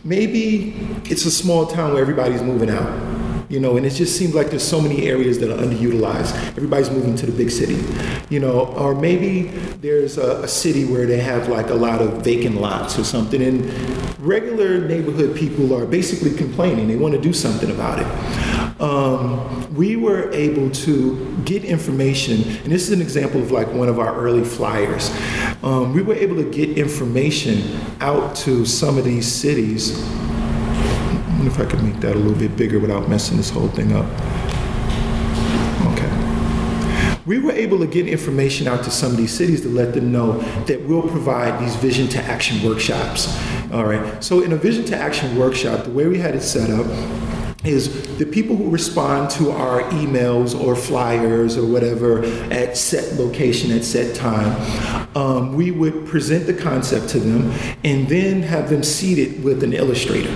maybe it's a small town where everybody's moving out you know, and it just seems like there's so many areas that are underutilized. Everybody's moving to the big city, you know, or maybe there's a, a, city where they have like a lot of vacant lots or something, and regular neighborhood people are basically complaining. They want to do something about it. Um, we were able to get information, and this is an example of like one of our early flyers. Um, we were able to get information out to some of these cities wonder if I could make that a little bit bigger without messing this whole thing up. Okay. We were able to get information out to some of these cities to let them know that we'll provide these vision to action workshops. All right. So in a vision to action workshop, the way we had it set up is the people who respond to our emails or flyers or whatever at set location at set time um, we would present the concept to them and then have them seated with an illustrator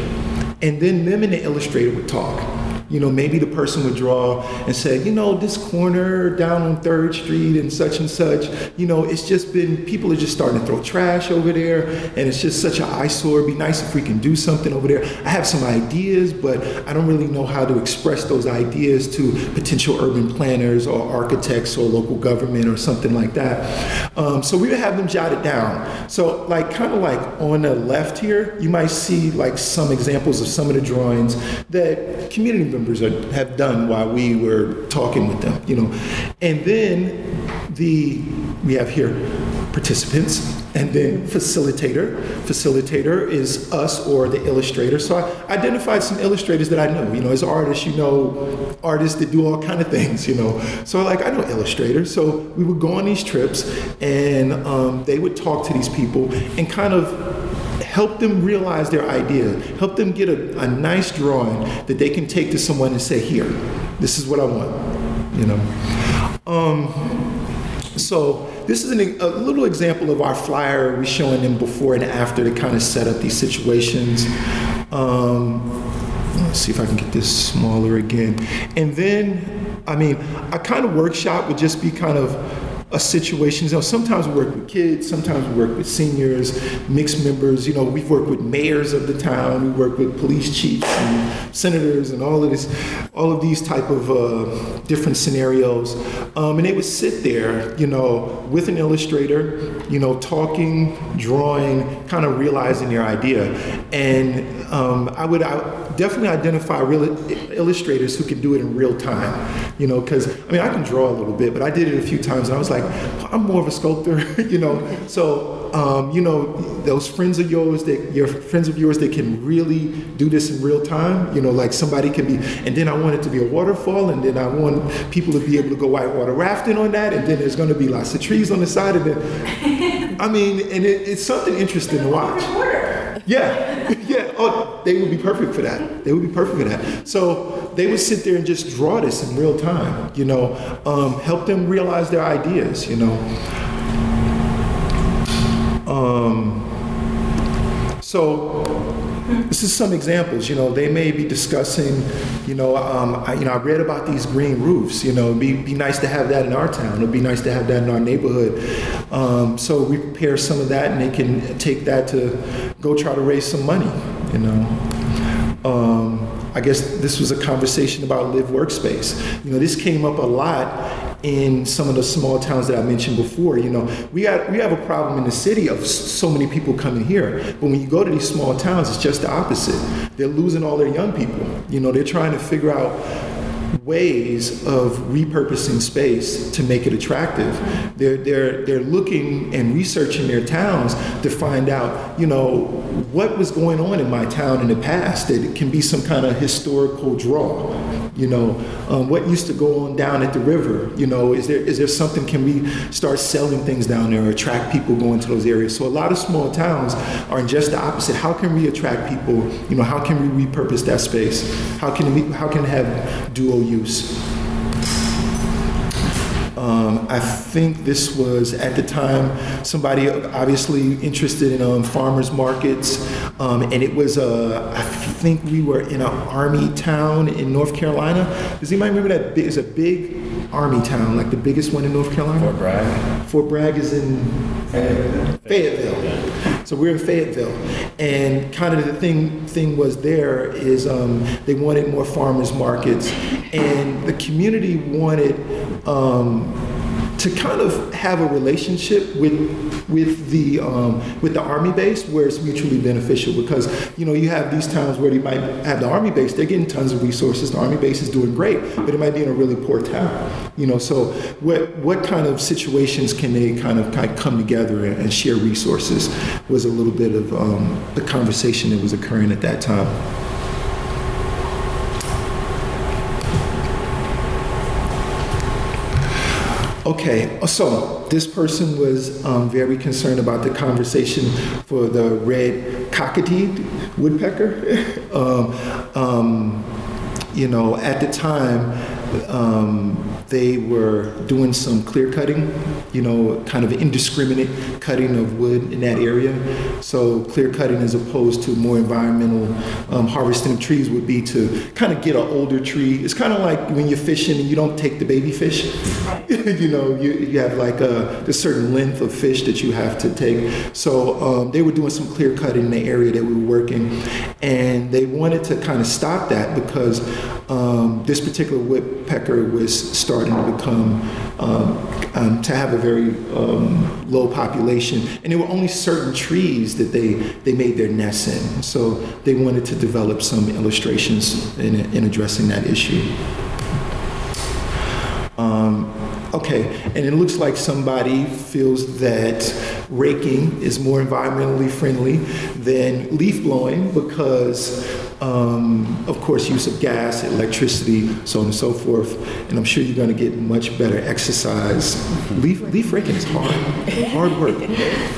and then them and the illustrator would talk. You know, maybe the person would draw and say, you know, this corner down on Third Street and such and such, you know, it's just been people are just starting to throw trash over there, and it's just such an eyesore. It'd be nice if we can do something over there. I have some ideas, but I don't really know how to express those ideas to potential urban planners or architects or local government or something like that. Um, so we would have them jotted down. So like kind of like on the left here, you might see like some examples of some of the drawings that community members have done while we were talking with them, you know. And then the we have here participants and then facilitator. Facilitator is us or the illustrator. So I identified some illustrators that I know. You know, as artists, you know artists that do all kind of things. You know, so like I know illustrators. So we would go on these trips, and um, they would talk to these people and kind of help them realize their idea, help them get a, a nice drawing that they can take to someone and say, "Here, this is what I want." You know. Um, so this is an, a little example of our flyer. We're showing them before and after to kind of set up these situations. Um, let's see if I can get this smaller again. And then, I mean, a kind of workshop would just be kind of a situation. You know, sometimes we work with kids, sometimes we work with seniors, mixed members. You know, we've worked with mayors of the town, we work with police chiefs and senators, and all of this, all of these type of uh, different scenarios. Um, and they would sit there, you know, with an illustrator, you know, talking, drawing, kind of realizing their idea. And um, I would I definitely identify real illustrators who can do it in real time. You know, because I mean, I can draw a little bit, but I did it a few times, and I was like, I'm more of a sculptor. you know, so um, you know, those friends of yours that your friends of yours that can really do this in real time. You know, like somebody can be, and then I want it to be a waterfall, and then I want people to be able to go whitewater rafting on that, and then there's going to be lots of trees on the side of it. I mean, and it, it's something interesting to watch. Yeah, yeah. Oh, they would be perfect for that. They would be perfect for that. So they would sit there and just draw this in real time. You know, um, help them realize their ideas. You know. Um, so this is some examples. You know, they may be discussing. You know, um, I, you know, I read about these green roofs. You know, it'd be, be nice to have that in our town. It'd be nice to have that in our neighborhood. Um, so we prepare some of that, and they can take that to go try to raise some money. You know. Um, I guess this was a conversation about live workspace. You know, this came up a lot in some of the small towns that I mentioned before. You know, we got we have a problem in the city of so many people coming here, but when you go to these small towns, it's just the opposite. They're losing all their young people. You know, they're trying to figure out ways of repurposing space to make it attractive. They're, they're, they're looking and researching their towns to find out, you know, what was going on in my town in the past that can be some kind of historical draw. You know, um, what used to go on down at the river? You know, is there is there something? Can we start selling things down there, or attract people going to those areas? So a lot of small towns are just the opposite. How can we attract people? You know, how can we repurpose that space? How can we how can it have dual use? I think this was at the time somebody obviously interested in um, farmers markets, um, and it was uh, I think we were in an army town in North Carolina. Does anybody remember that? Big, it's a big army town, like the biggest one in North Carolina. Fort Bragg. Fort Bragg is in Fayetteville. So we're in Fayetteville, and kind of the thing thing was there is um, they wanted more farmers markets, and the community wanted. Um, to kind of have a relationship with with the um, with the army base where it's mutually beneficial because you know you have these towns where you might have the army base they're getting tons of resources the army base is doing great but it might be in a really poor town you know so what what kind of situations can they kind of, kind of come together and share resources was a little bit of um, the conversation that was occurring at that time. Okay, so this person was um, very concerned about the conversation for the red-cockaded woodpecker. um, um, you know, at the time, um, they were doing some clear cutting, you know, kind of indiscriminate cutting of wood in that area. So clear cutting as opposed to more environmental um, harvesting of trees would be to kind of get an older tree. It's kind of like when you're fishing and you don't take the baby fish. you know, you, you have like a, a certain length of fish that you have to take. So um, they were doing some clear cutting in the area that we were working, and they wanted to kind of stop that because um, this particular woodpecker was starting to become um, um, to have a very um, low population, and there were only certain trees that they they made their nests in. So they wanted to develop some illustrations in, in addressing that issue. Um, okay, and it looks like somebody feels that raking is more environmentally friendly than leaf blowing because, um, of course, use of gas, electricity, so on and so forth. And I'm sure you're going to get much better exercise. Leaf, leaf raking is hard, hard work.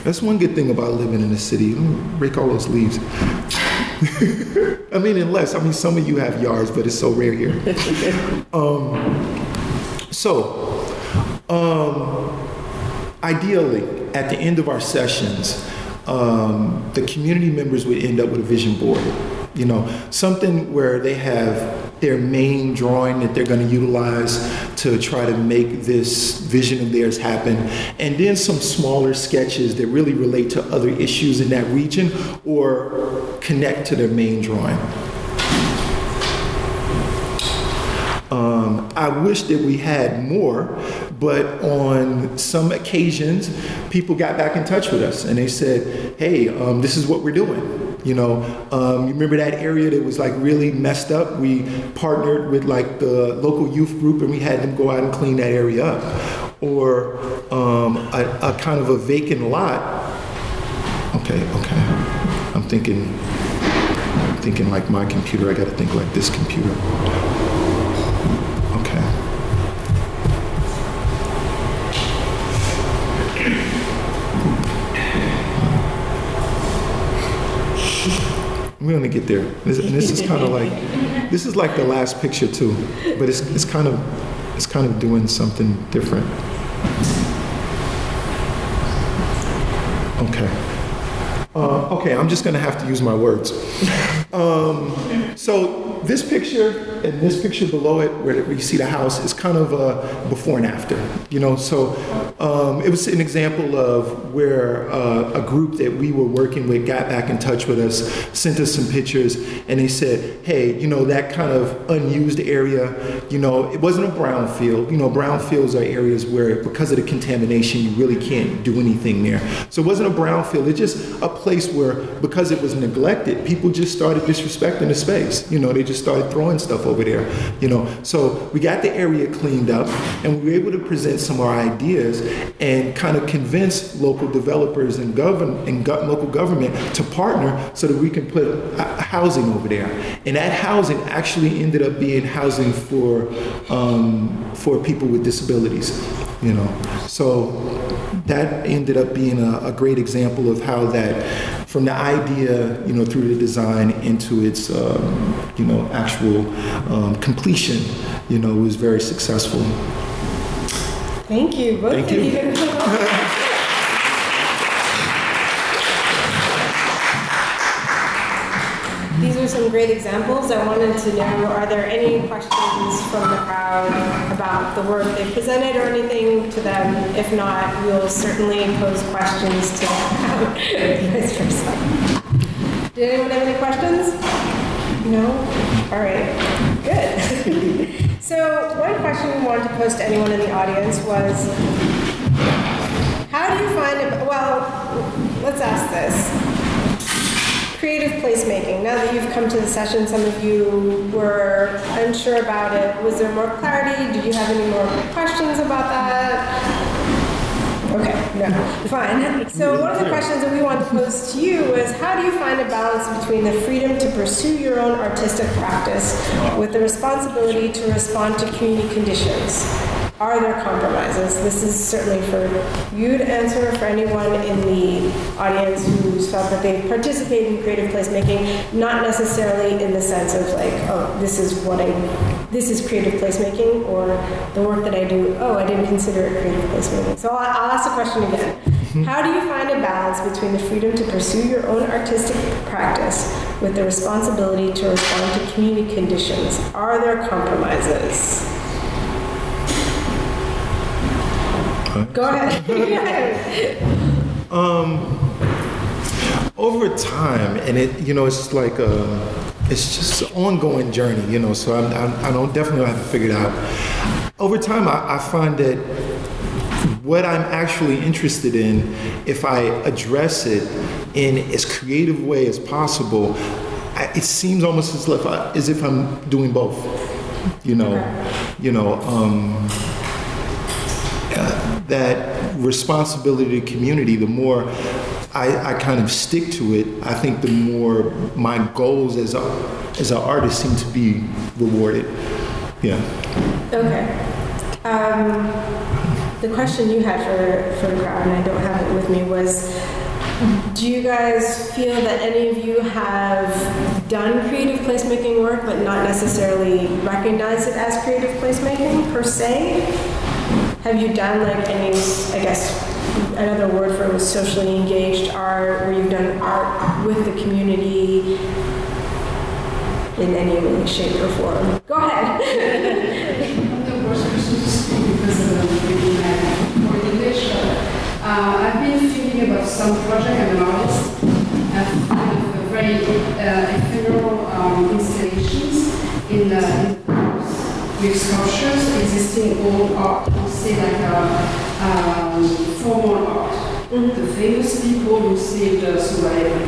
That's one good thing about living in the city. Rake all those leaves. I mean, unless, I mean, some of you have yards, but it's so rare here. Um, so, um, ideally, at the end of our sessions, um, the community members would end up with a vision board. You know, something where they have their main drawing that they're going to utilize to try to make this vision of theirs happen, and then some smaller sketches that really relate to other issues in that region or connect to their main drawing. Um, I wish that we had more, but on some occasions, people got back in touch with us and they said, "Hey, um, this is what we're doing." You know, um, you remember that area that was like really messed up? We partnered with like the local youth group and we had them go out and clean that area up. Or um, a, a kind of a vacant lot. Okay, okay. I'm thinking, I'm thinking like my computer. I got to think like this computer. Gonna get there. This, and this is kind of like, this is like the last picture too, but it's, it's kind of, it's kind of doing something different. Okay. Uh, okay, I'm just gonna have to use my words. Um, so this picture and this picture below it, where you see the house, is kind of a before and after. You know, so um, it was an example of where uh, a group that we were working with got back in touch with us, sent us some pictures, and they said, "Hey, you know that kind of unused area. You know, it wasn't a brownfield. You know, brownfields are areas where because of the contamination, you really can't do anything there. So it wasn't a brownfield. It's just a place where because it was neglected, people just started disrespecting the space. You know, they just started throwing stuff over there. You know, so we got the area cleaned up, and we were able to present some of our ideas and kind of convince local developers and govern and go- local government to partner so that we can put housing over there. And that housing actually ended up being housing for um, for people with disabilities. You know, so that ended up being a, a great example of how that from the idea, you know, through the design into its, um, you know, actual um, completion, you know, was very successful. Thank you. Both Thank of you. These are some great examples. I wanted to know, are there any questions from the crowd about the work they presented or anything to them? If not, we'll certainly pose questions to versa. Did anyone have any questions? No? All right, good. so one question we wanted to pose to anyone in the audience was, how do you find, a, well, let's ask this creative placemaking. Now that you've come to the session, some of you were unsure about it. Was there more clarity? Did you have any more questions about that? Okay, no, fine. So one of the questions that we want to pose to you was how do you find a balance between the freedom to pursue your own artistic practice with the responsibility to respond to community conditions? Are there compromises? This is certainly for you to answer, for anyone in the audience who's felt that they've participated in creative placemaking, not necessarily in the sense of like, oh, this is what I, this is creative placemaking, or the work that I do, oh, I didn't consider it creative placemaking. So I'll, I'll ask the question again. Mm-hmm. How do you find a balance between the freedom to pursue your own artistic practice with the responsibility to respond to community conditions? Are there compromises? Go ahead. over time, and it, you know, it's like a, it's just an ongoing journey, you know. So I'm, I'm, I don't definitely have to figure it out. Over time, I, I find that what I'm actually interested in, if I address it in as creative way as possible, I, it seems almost as if, I, as if I'm doing both. You know, you know. Um, that responsibility to community, the more I, I kind of stick to it, I think the more my goals as a, as an artist seem to be rewarded. Yeah. Okay. Um, the question you had for, for the crowd, and I don't have it with me, was do you guys feel that any of you have done creative placemaking work but not necessarily recognize it as creative placemaking per se? Have you done like any, I guess, another word for it was socially engaged art, where you've done art with the community in any way, shape, or form? Go ahead. I'm the worst person to speak because the reading English. Uh, I've been thinking about some project. I'm an artist. I've kind of very uh, ephemeral um, installations in the in with sculptures, existing old art, say like a um, formal art. The famous people who saved us, or whatever.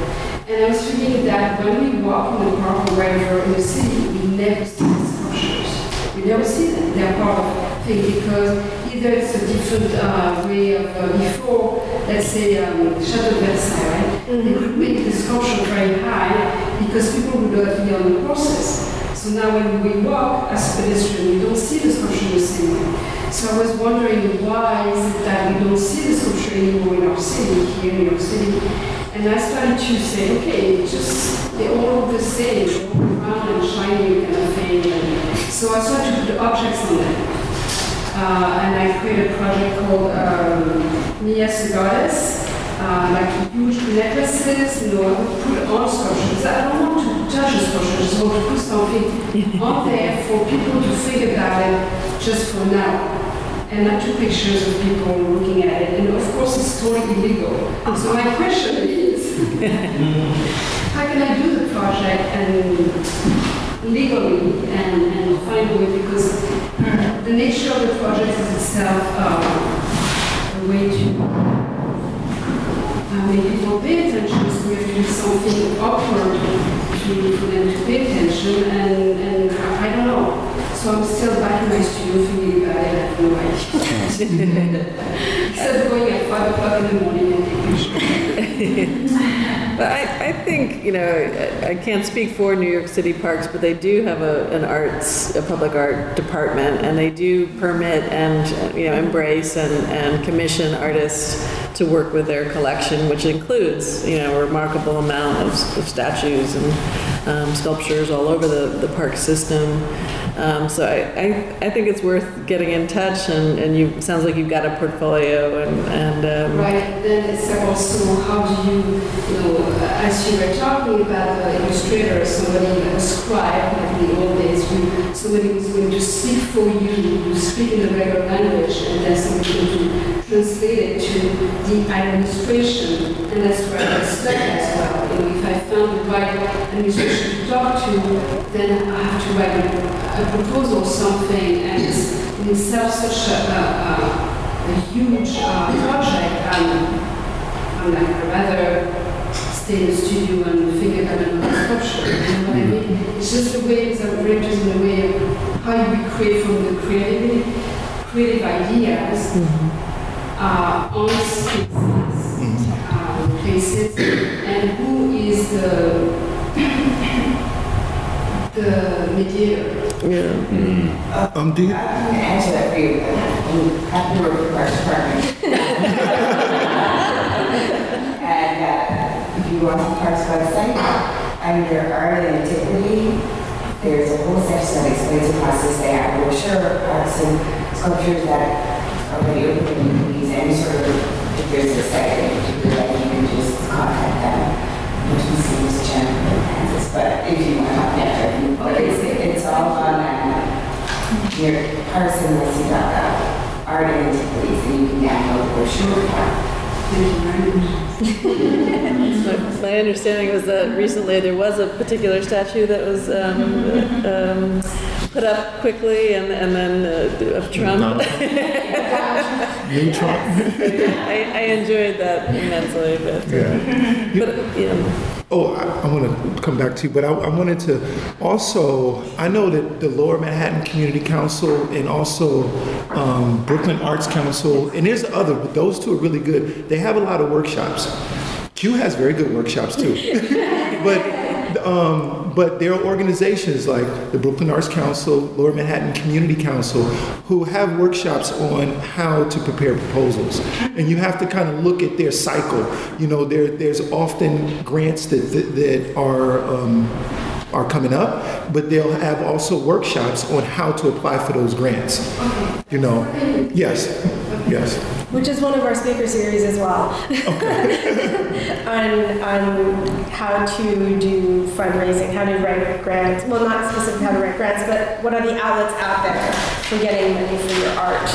And I was thinking that when we walk in the park or wherever in the city, we never see these sculptures. We never see them. They're part of thing because either it's a different uh, way of uh, before, let's say um, Chateau Versailles, right? They could make the sculpture very high because people would not be on the process. So now when we walk as pedestrians, we don't see the sculpture the same way. So I was wondering why is it that we don't see the sculpture anymore in our city, here in New York City. And I started to say, okay, just they all look the same, all round and shiny kind of thing. And so I started to put objects on them. Uh, and I created a project called um, Mia's Goddess, uh, like huge necklaces, you know, I would put on sculptures. I don't want to touch a sculpture, I just want to put something on there for people to think about it just for now. And I took pictures of people looking at it, and of course it's totally illegal. So my question is, how can I do the project and legally and, and find a way because the nature of the project is itself uh, a way to uh, make people pay attention, so we have to do something awkward to, for them to pay attention, and, and I don't know. So I'm still back in my studio thinking about it, I have no idea. Except going at 5 o'clock in the morning and taking. But I, I think, you know, I, I can't speak for New York City Parks, but they do have a, an arts, a public art department, and they do permit and, you know, embrace and, and commission artists to work with their collection, which includes, you know, a remarkable amount of, of statues and um, sculptures all over the, the park system. Um, so I, I, I think it's worth getting in touch, and, and you sounds like you've got a portfolio, and, and um, Right, then it's also how do you, you know, as you were talking about the illustrator, somebody, a scribe, like in the old days, who somebody was going to speak for you, you speak in the regular language, and then somebody going to translate it to the administration, and that's where I stuck as well. You if I found the right to talk to, then I have to write a, a proposal or something, and it's in itself such a, a, a a huge uh, project, um, I'm like, I'd rather stay in the studio and figure out another sculpture. You know what I mean? It's just the way it's outrageous in the way of how you create from the creativity, creative ideas uh, on spaces, places, and who is the the mediator. Yeah. Um, do you, I can answer that for you. I'm happy to work for Parks Department. And uh, if you go on the Parks website, under art and antiquity, there's a whole section that explains the process they have. We're sure parks and sculptures that are already open, you can use any sort of, if there's a second, but if you want to contact them, but it's, it's all on, um, your parsonlessy.gov, art and antiquities, and you can download the brochure. My understanding was that recently there was a particular statue that was um, um, put up quickly and, and then uh, of Trump. neutron? I, I enjoyed that immensely, but, uh, but you know, Oh, I, I want to come back to you, but I, I wanted to also, I know that the Lower Manhattan Community Council and also um, Brooklyn Arts Council, and there's other, but those two are really good. They have a lot of workshops. Q has very good workshops too. but um, but there are organizations like the Brooklyn Arts Council, Lower Manhattan Community Council, who have workshops on how to prepare proposals. And you have to kind of look at their cycle. You know, there, there's often grants that, that, that are, um, are coming up, but they'll have also workshops on how to apply for those grants. You know, yes, yes. Which is one of our speaker series as well. on, on how to do fundraising, how to write grants. Well, not specifically how to write grants, but what are the outlets out there for getting money for your art?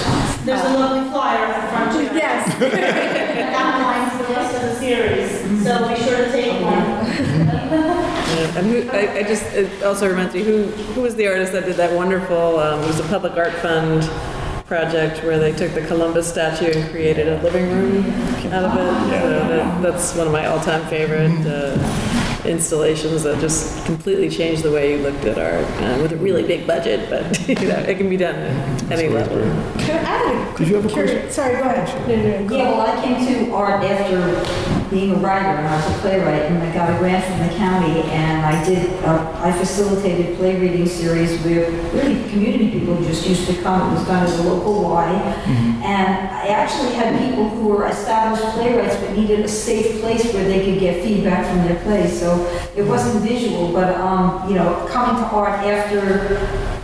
There's a lovely flyer at the front too. Yes. That outlines the rest of the series, so be sure to take one. yeah. and who, I, I just, it also reminds me, who, who was the artist that did that wonderful, um, it was a public art fund project where they took the Columbus statue and created a living room out of it. So that, that's one of my all-time favorite uh, installations that just completely changed the way you looked at art uh, with a really big budget, but you know, it can be done at any level. Can I add a Did you have a question? Sorry, go ahead. No, no, no, Yeah, well, I came to art after being a writer, and I was a playwright, and I got a grant from the county, and I did, uh, I facilitated play reading series where really community people just used to come, it was done at the local Y, and I actually had people who were established playwrights but needed a safe place where they could get feedback from their plays, so it wasn't visual, but, um, you know, coming to art after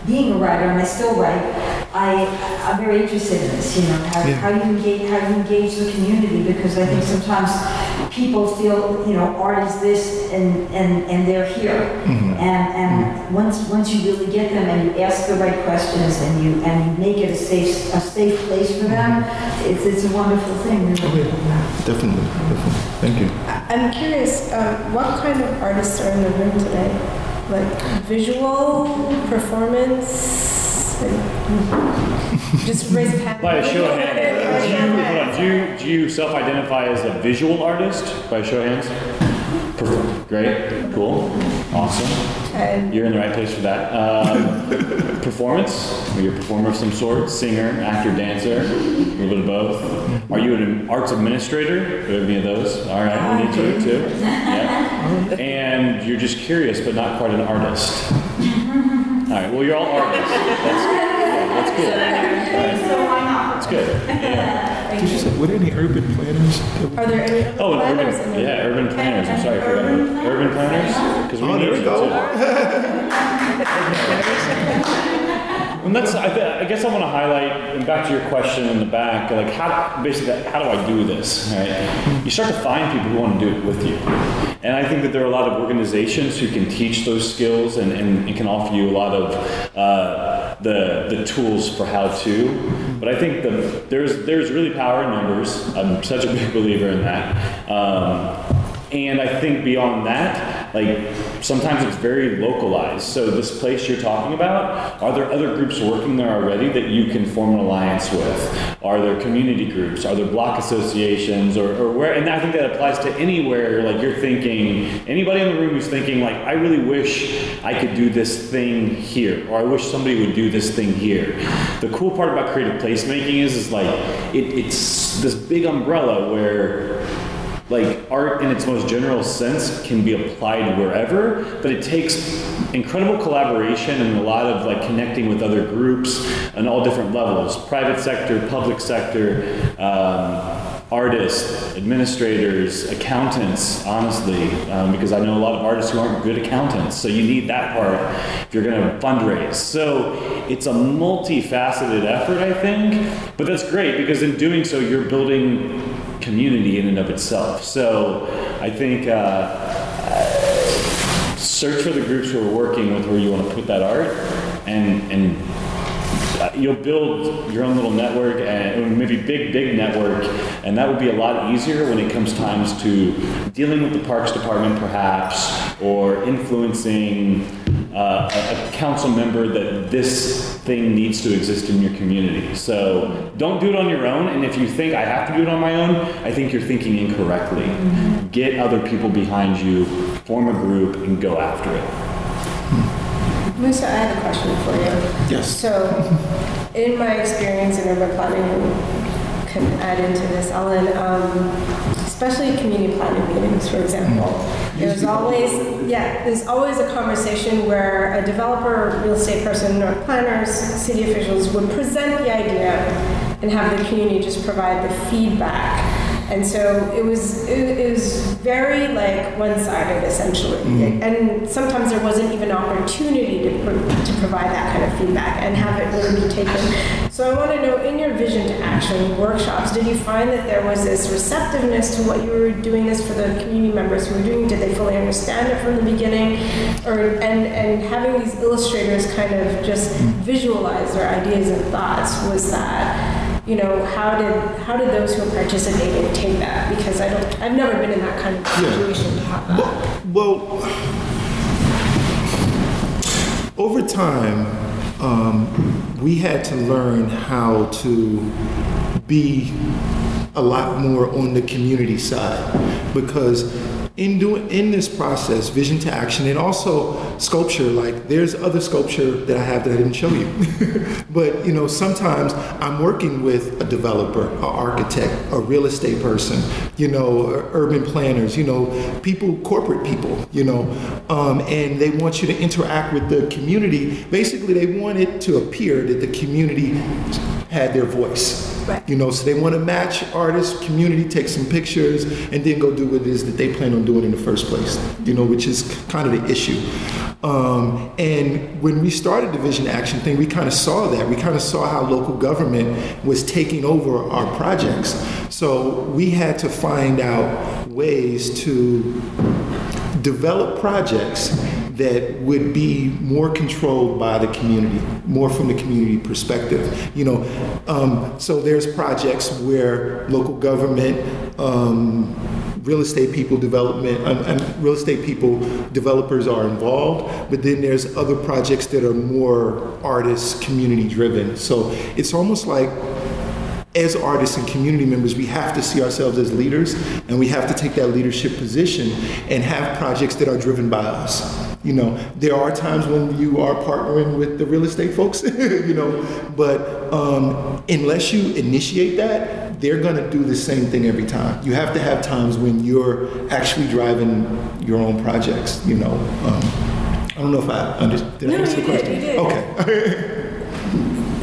being a writer, and I still write, I, I'm very interested in this, you know, how, Yeah. how you engage, how you engage the community, because I think sometimes people feel, you know, art is this and, and, and they're here. Mm-hmm. And, and mm-hmm. once, once you really get them and you ask the right questions and you, and you make it a safe, a safe place for them, mm-hmm. it's, it's a wonderful thing, really. Oh, definitely, definitely. Thank you. I'm curious, um, what kind of artists are in the room today? Like visual, performance? Just raise a hand. By a show of hands, do you, hold on, do you, do you self-identify as a visual artist by a show of hands? Perfect. Great, cool, awesome. You're in the right place for that. Um, performance? Are you a performer of some sort? Singer, actor, dancer? A little bit of both. Are you an arts administrator? Have any of those? All right, we need you too. Yeah. And you're just curious, but not quite an artist. All right. Well, you're all artists. That's, yeah, that's cool. All right. So why not? That's good. Yeah. Did you say, were there any urban planners? are there any Oh, and planners urban, the yeah, urban planners. I'm sorry, I forgot. Urban Urban planners? Because we Oh, there need we go. And that's, I, th- I guess I want to highlight, and back to your question in the back, like how, basically, how do I do this, right? You start to find people who want to do it with you. And I think that there are a lot of organizations who can teach those skills and, and, and can offer you a lot of uh, the, the tools for how to. But I think the, there's, there's really power in numbers. I'm such a big believer in that. Um, and I think beyond that, like sometimes it's very localized. So this place you're talking about, are there other groups working there already that you can form an alliance with? Are there community groups? Are there block associations or, or where? And I think that applies to anywhere like you're thinking, anybody in the room who's thinking like, I really wish I could do this thing here, or I wish somebody would do this thing here. The cool part about creative placemaking is, is like, it, it's this big umbrella where like art in its most general sense can be applied wherever, but it takes incredible collaboration and a lot of like connecting with other groups on all different levels. Private sector public sector um, artists administrators accountants honestly um, because i know a lot of artists who aren't good accountants so you need that part if you're going to fundraise. So it's a multifaceted effort i think but that's great because in doing so you're building community in and of itself. So i think uh, search for the groups who are working with where you want to put that art and and you'll build your own little network and maybe big big network and that would be a lot easier when it comes times to dealing with the parks department perhaps or influencing uh, a, a council member that this thing needs to exist in your community so don't do it on your own and if you think i have to do it on my own i think you're thinking incorrectly get other people behind you form a group and go after it Musa, I have a question for you. Yes. So, in my experience in urban planning, and can add into this, Ellen, um, especially community planning meetings, for example, there's always, yeah, there's always a conversation where a developer, real estate person, or planners, city officials would present the idea and have the community just provide the feedback. And so it was it, it was very like one-sided essentially, mm. and sometimes there wasn't even opportunity to pro- to provide that kind of feedback and have it really be taken. So I want to know, in your vision to action workshops, did you find that there was this receptiveness to what you were doing this for the community members who were doing? Did they fully understand it from the beginning, or and and having these illustrators kind of just mm. visualize their ideas and thoughts was that you know, how did how did those who participated take that? Because I don't, I've never been in that kind of Yeah. situation to have that. Well, over time, um, we had to learn how to be a lot more on the community side because in doing in this process vision to action and also sculpture. Like there's other sculpture that i have that i didn't show you. But you know sometimes i'm working with a developer an architect a real estate person you know urban planners you know people corporate people you know um, and they want you to interact with the community. Basically they want it to appear that the community had their voice Right. you know, so they want to match artists, community, take some pictures, and then go do what it is that they plan on doing in the first place. You know, which is kind of the issue. Um, and when we started the Vision Action thing, we kind of saw that. We kind of saw how local government was taking over our projects. So we had to find out ways to develop projects that would be more controlled by the community, more from the community perspective. You know, um, so there's projects where local government, um, real estate people, development, um, and real estate people, developers are involved. But then there's other projects that are more artist, community driven. So it's almost like as artists and community members, we have to see ourselves as leaders and we have to take that leadership position and have projects that are driven by us. You know, there are times when you are partnering with the real estate folks, you know, but um, unless you initiate that, they're going to do the same thing every time. You have to have times when you're actually driving your own projects, you know. Um, I don't know if I understood. Did I No, answer you the did, question? you did. Okay.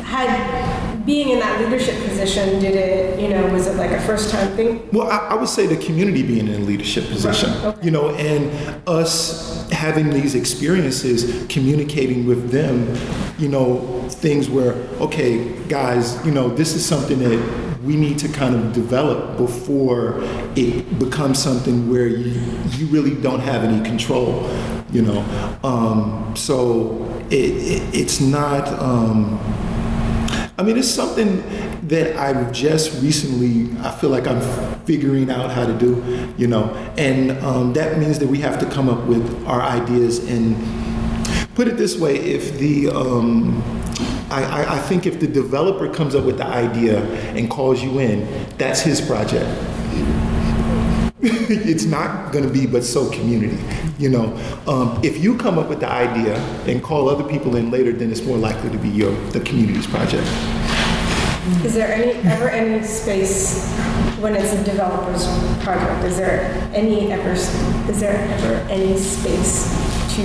Had being in that leadership position, did it, you know, was it like a first time thing? Well, I, I would say the community being in a leadership position, okay. you know, and us having these experiences, communicating with them, you know, things where, okay, guys, you know, this is something that we need to kind of develop before it becomes something where you, you really don't have any control, you know. Um, so it, it, it's not. Um, I mean, it's something that I've just recently, I feel like I'm figuring out how to do, you know, and um, that means that we have to come up with our ideas and put it this way if the, um, I, I, I think if the developer comes up with the idea and calls you in, that's his project. it's not going to be but so community you know um, if you come up with the idea and call other people in later then it's more likely to be your the community's project Is there any, ever any space when it's a developer's project? Is there any ever, is there ever any space to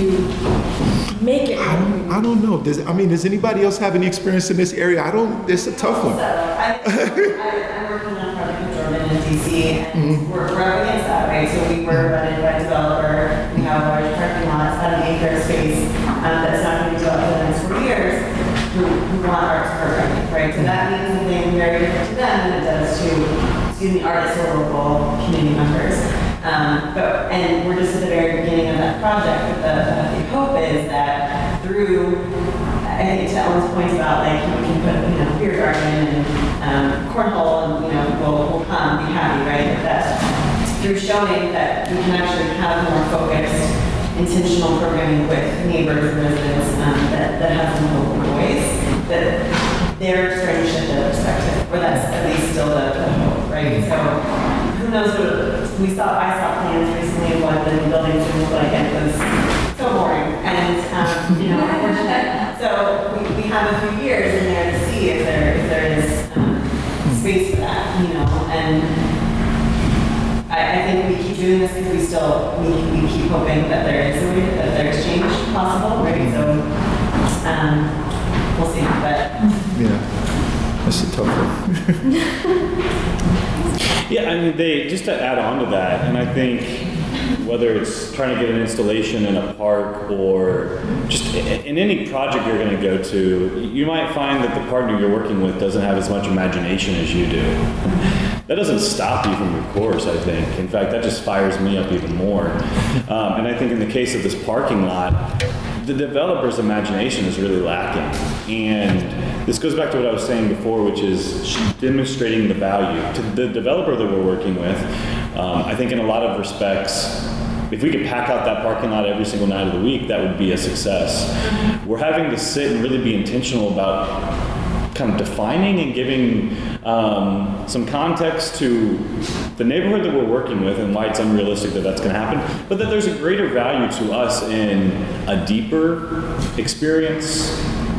make it? I don't, I don't know. Does I mean, does anybody else have any experience in this area? I don't. It's a tough So one. I, I, I'm working on a project with Jordan in and we're, we're up against that, right? So we were rented by a developer, we have large parking lot, it's about an acre of space, um, that's not gonna be developed for the next four years, who, who want arts programming, right? So that means something very different to them than it does to, excuse me, artists or local community members. Um, but, and we're just at the very beginning of that project, but the, the hope is that through I think to Ellen's point about like we can put you know beer garden and um, cornhole and you know we'll, we'll come be happy right? But that through showing that we can actually have more focused intentional programming with neighbors and residents um, that, that has a local voice that they're starting to shift their perspective or that's at least still the, the hope right? So who knows what we saw I saw plans recently of what the buildings would look like was so boring. And um, you know so we, we have a few years in there to see if there if there is um, space for that you know and I, I think we keep doing this because we still we, we keep hoping that there is a way that there's change possible right? So um, we'll see but Yeah, that's a tough one. Yeah, I mean, they just to add on to that, and I think whether it's trying to get an installation in a park or just in any project you're going to go to, you might find that the partner you're working with doesn't have as much imagination as you do. That doesn't stop you from your course, I think. In fact, that just fires me up even more. Um, and I think in the case of this parking lot, the developer's imagination is really lacking. And this goes back to what I was saying before, which is demonstrating the value. To the developer that we're working with, um, I think in a lot of respects, if we could pack out that parking lot every single night of the week, that would be a success. We're having to sit and really be intentional about kind of defining and giving um, some context to the neighborhood that we're working with and why it's unrealistic that that's going to happen, but that there's a greater value to us in a deeper experience,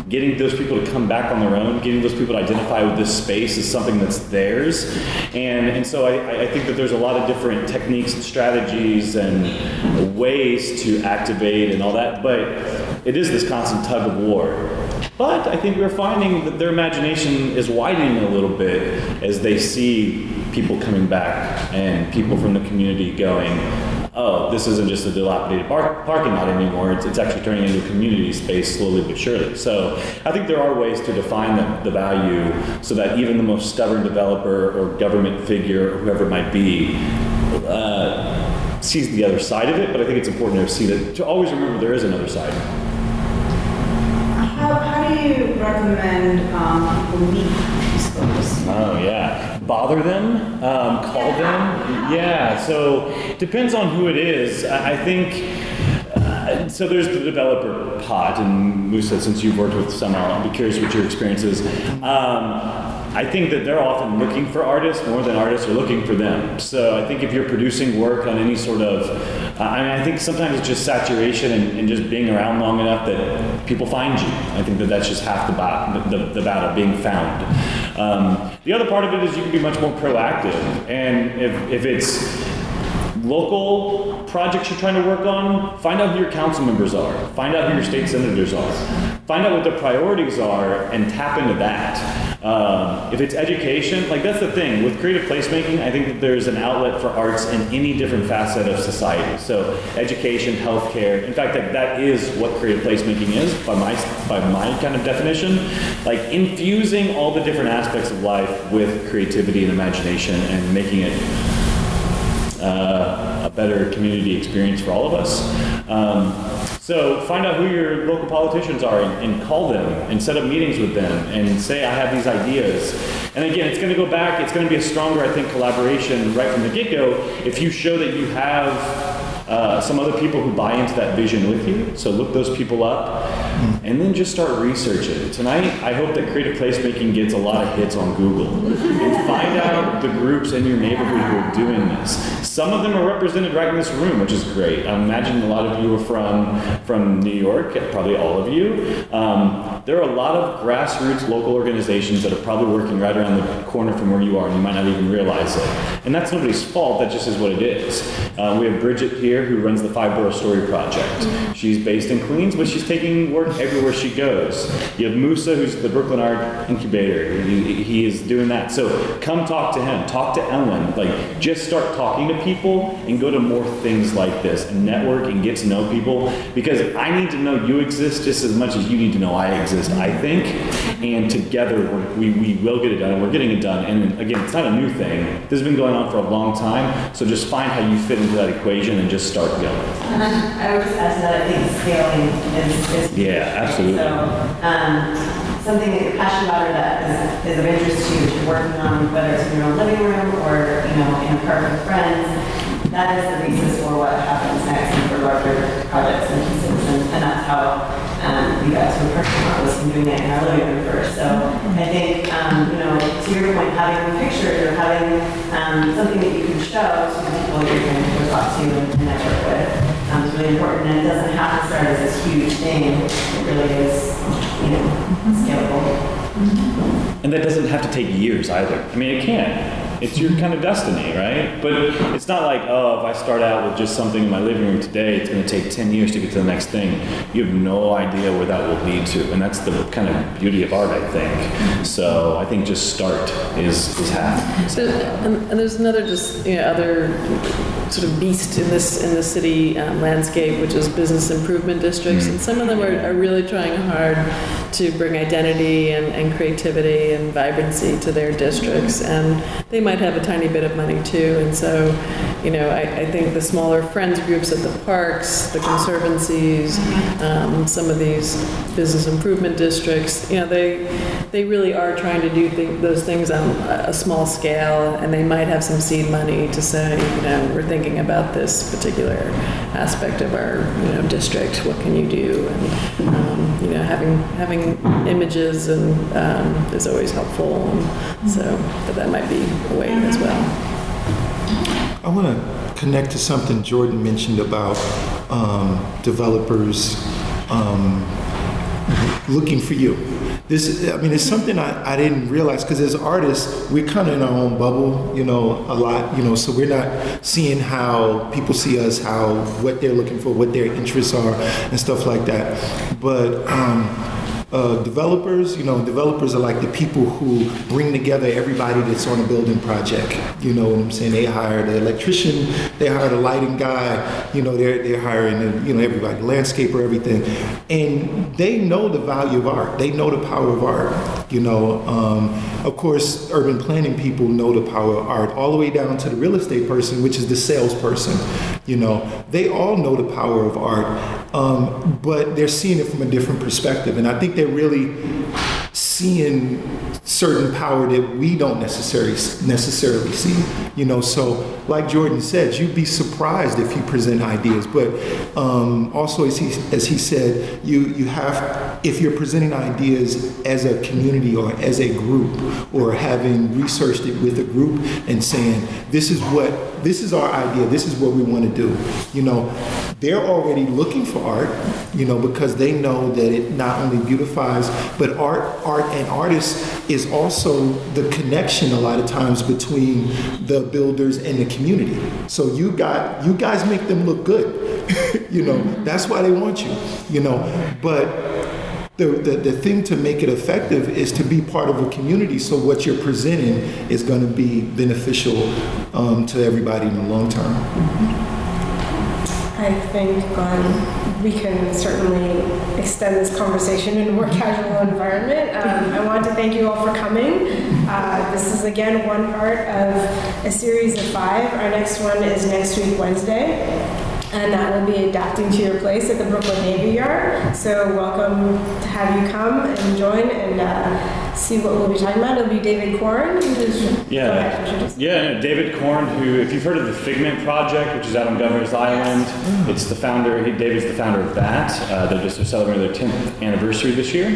getting those people to come back on their own, getting those people to identify with this space as something that's theirs. And, and so I, I think that there's a lot of different techniques and strategies and ways to activate and all that, but it is this constant tug of war. But I think we're finding that their imagination is widening a little bit as they see people coming back and people from the community going, oh, this isn't just a dilapidated bar- parking lot anymore. It's, it's actually turning into a community space slowly but surely. So I think there are ways to define the, the value so that even the most stubborn developer or government figure or whoever it might be uh, sees the other side of it. But I think it's important to see that to always remember there is another side. How, how you recommend um, these folks? Oh yeah, bother them, um, call them. Yeah, so depends on who it is. I, I think. Uh, so there's the developer pot, and Musa, since you've worked with some, I'll be curious what your experience is. Um, I think that they're often looking for artists more than artists are looking for them. So I think if you're producing work on any sort of, I mean, I think sometimes it's just saturation and, and just being around long enough that people find you. I think that that's just half the, bat, the, the battle, being found. Um, the other part of it is you can be much more proactive. And if, if it's local projects you're trying to work on, find out who your council members are, find out who your state senators are, find out what their priorities are, and tap into that. Um, if it's education, like that's the thing with creative placemaking, I think that there's an outlet for arts in any different facet of society. So education, healthcare. In fact, that, that is what creative placemaking is by my by my kind of definition. Like infusing all the different aspects of life with creativity and imagination and making it uh, a better community experience for all of us. Um, so find out who your local politicians are and, and call them and set up meetings with them and say, I have these ideas. And again, it's going to go back, it's going to be a stronger, I think, collaboration right from the get go if you show that you have uh, some other people who buy into that vision with you. So look those people up and then just start researching. Tonight, I hope that creative placemaking gets a lot of hits on Google and find out the groups in your neighborhood who are doing this. Some of them are represented right in this room, which is great. I imagine a lot of you are from from New York, probably all of you. Um, there are a lot of grassroots local organizations that are probably working right around the corner from where you are, and you might not even realize it. And that's nobody's fault. That just is what it is. Uh, we have Bridget here who runs the Five Borough Story Project. Mm-hmm. She's based in Queens, but she's taking work everywhere she goes. You have Musa, who's the Brooklyn Art Incubator. He, he is doing that. So come talk to him. Talk to Ellen. Like, just start talking to people and go to more things like this and network and get to know people because I need to know you exist just as much as you need to know I exist, I think. And together we, we will get it done we're getting it done. And again, it's not a new thing. This has been going on for a long time. So just find how you fit into that equation and just start going. I, I would just add to that, I think scaling is, is Yeah, absolutely. So, um, something that you're passionate about or that is, is of interest to you, that you're working on, whether it's in your own living room or, you know, in a park with friends, that is the basis for what happens next and for larger projects and pieces. And, and that's how, um, we got to a parking lot was from doing it in our living room first. So I think, um, you know, to your point, having pictures or having, um, something that you can show to the people you're going to go talk to and and network with um, is really important, and it doesn't have to start as this huge thing. It really is, you know, scalable. And that doesn't have to take years either. I mean, it can. It's your kind of destiny, right? But it's not like, oh, if I start out with just something in my living room today, it's going to take 10 years to get to the next thing. You have no idea where that will lead to. And that's the kind of beauty of art, I think. So I think just start is, is half. So, and, and there's another just you know, other sort of beast in this in the city um, landscape, which is business improvement districts, and some of them are, are really trying hard to bring identity and, and creativity and vibrancy to their districts, and they might have a tiny bit of money too, and so you know I, I think the smaller friends groups at the parks, the conservancies, um, some of these business improvement districts, you know they they really are trying to do th- those things on a a small scale, and they might have some seed money to say, you know, we're thinking about this particular aspect of our, you know, district. What can you do? And um, you know, having having images and um, is always helpful. And so, but that might be a way as well. I want to connect to something Jordan mentioned about um, developers um, looking for you. This, I mean, it's something I, I didn't realize because as artists, we're kind of in our own bubble, you know, a lot, you know, so we're not seeing how people see us, how, what they're looking for, what their interests are, and stuff like that. But, um, uh, developers, you know, developers are like the people who bring together everybody that's on a building project. You know what I'm saying? They hire the electrician, they hire the lighting guy, you know, they're, they're hiring, you know, everybody, landscaper, everything. And they know the value of art. They know the power of art. You know, um, of course, urban planning people know the power of art, all the way down to the real estate person, which is the salesperson. You know, they all know the power of art, um, but they're seeing it from a different perspective. And I think they're really seeing certain power that we don't necessarily necessarily see. You know, so like Jordan said, you'd be surprised if you present ideas, but um, also as he as he said, you you have if you're presenting ideas as a community or as a group or having researched it with a group and saying this is what this is our idea, this is what we want to do. You know, they're already looking for art, you know, because they know that it not only beautifies, but art, art and artists is also the connection a lot of times between the builders and the community. So you got you guys make them look good. you know, that's why they want you. You know, but the, the, the thing to make it effective is to be part of a community so what you're presenting is going to be beneficial um, to everybody in the long term. I think um, we can certainly extend this conversation in a more casual environment. Um, I want to thank you all for coming. Uh, this is again one part of a series of five. Our next one is next week, Wednesday. And that will be adapting to your place at the Brooklyn Navy Yard. So welcome to have you come and join and uh, see what we'll be talking about. It'll be David Koren. who's- Go ahead, Yeah, yeah. no, David Koren, who, if you've heard of the Figment Project, which is out on Governor's Island, it's the founder. He, David's the founder of that. Uh, they're just celebrating their 10th anniversary this year.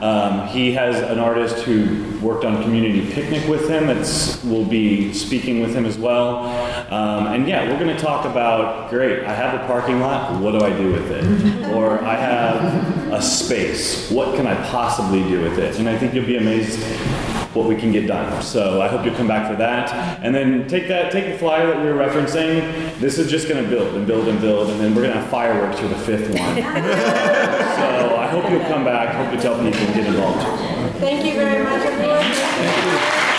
Um, he has an artist who worked on Community Picnic with him. That's will be speaking with him as well. Um, and yeah, we're going to talk about. Great, I have a parking lot. What do I do with it? or I have a space. What can I possibly do with it? And I think you'll be amazed what we can get done. So I hope you'll come back for that. And then take that, take the flyer that we were referencing. This is just going to build and build and build, and then we're going to have fireworks for the fifth one. so I hope you'll come back. Hope you tell people and get involved. Thank you very much, everyone.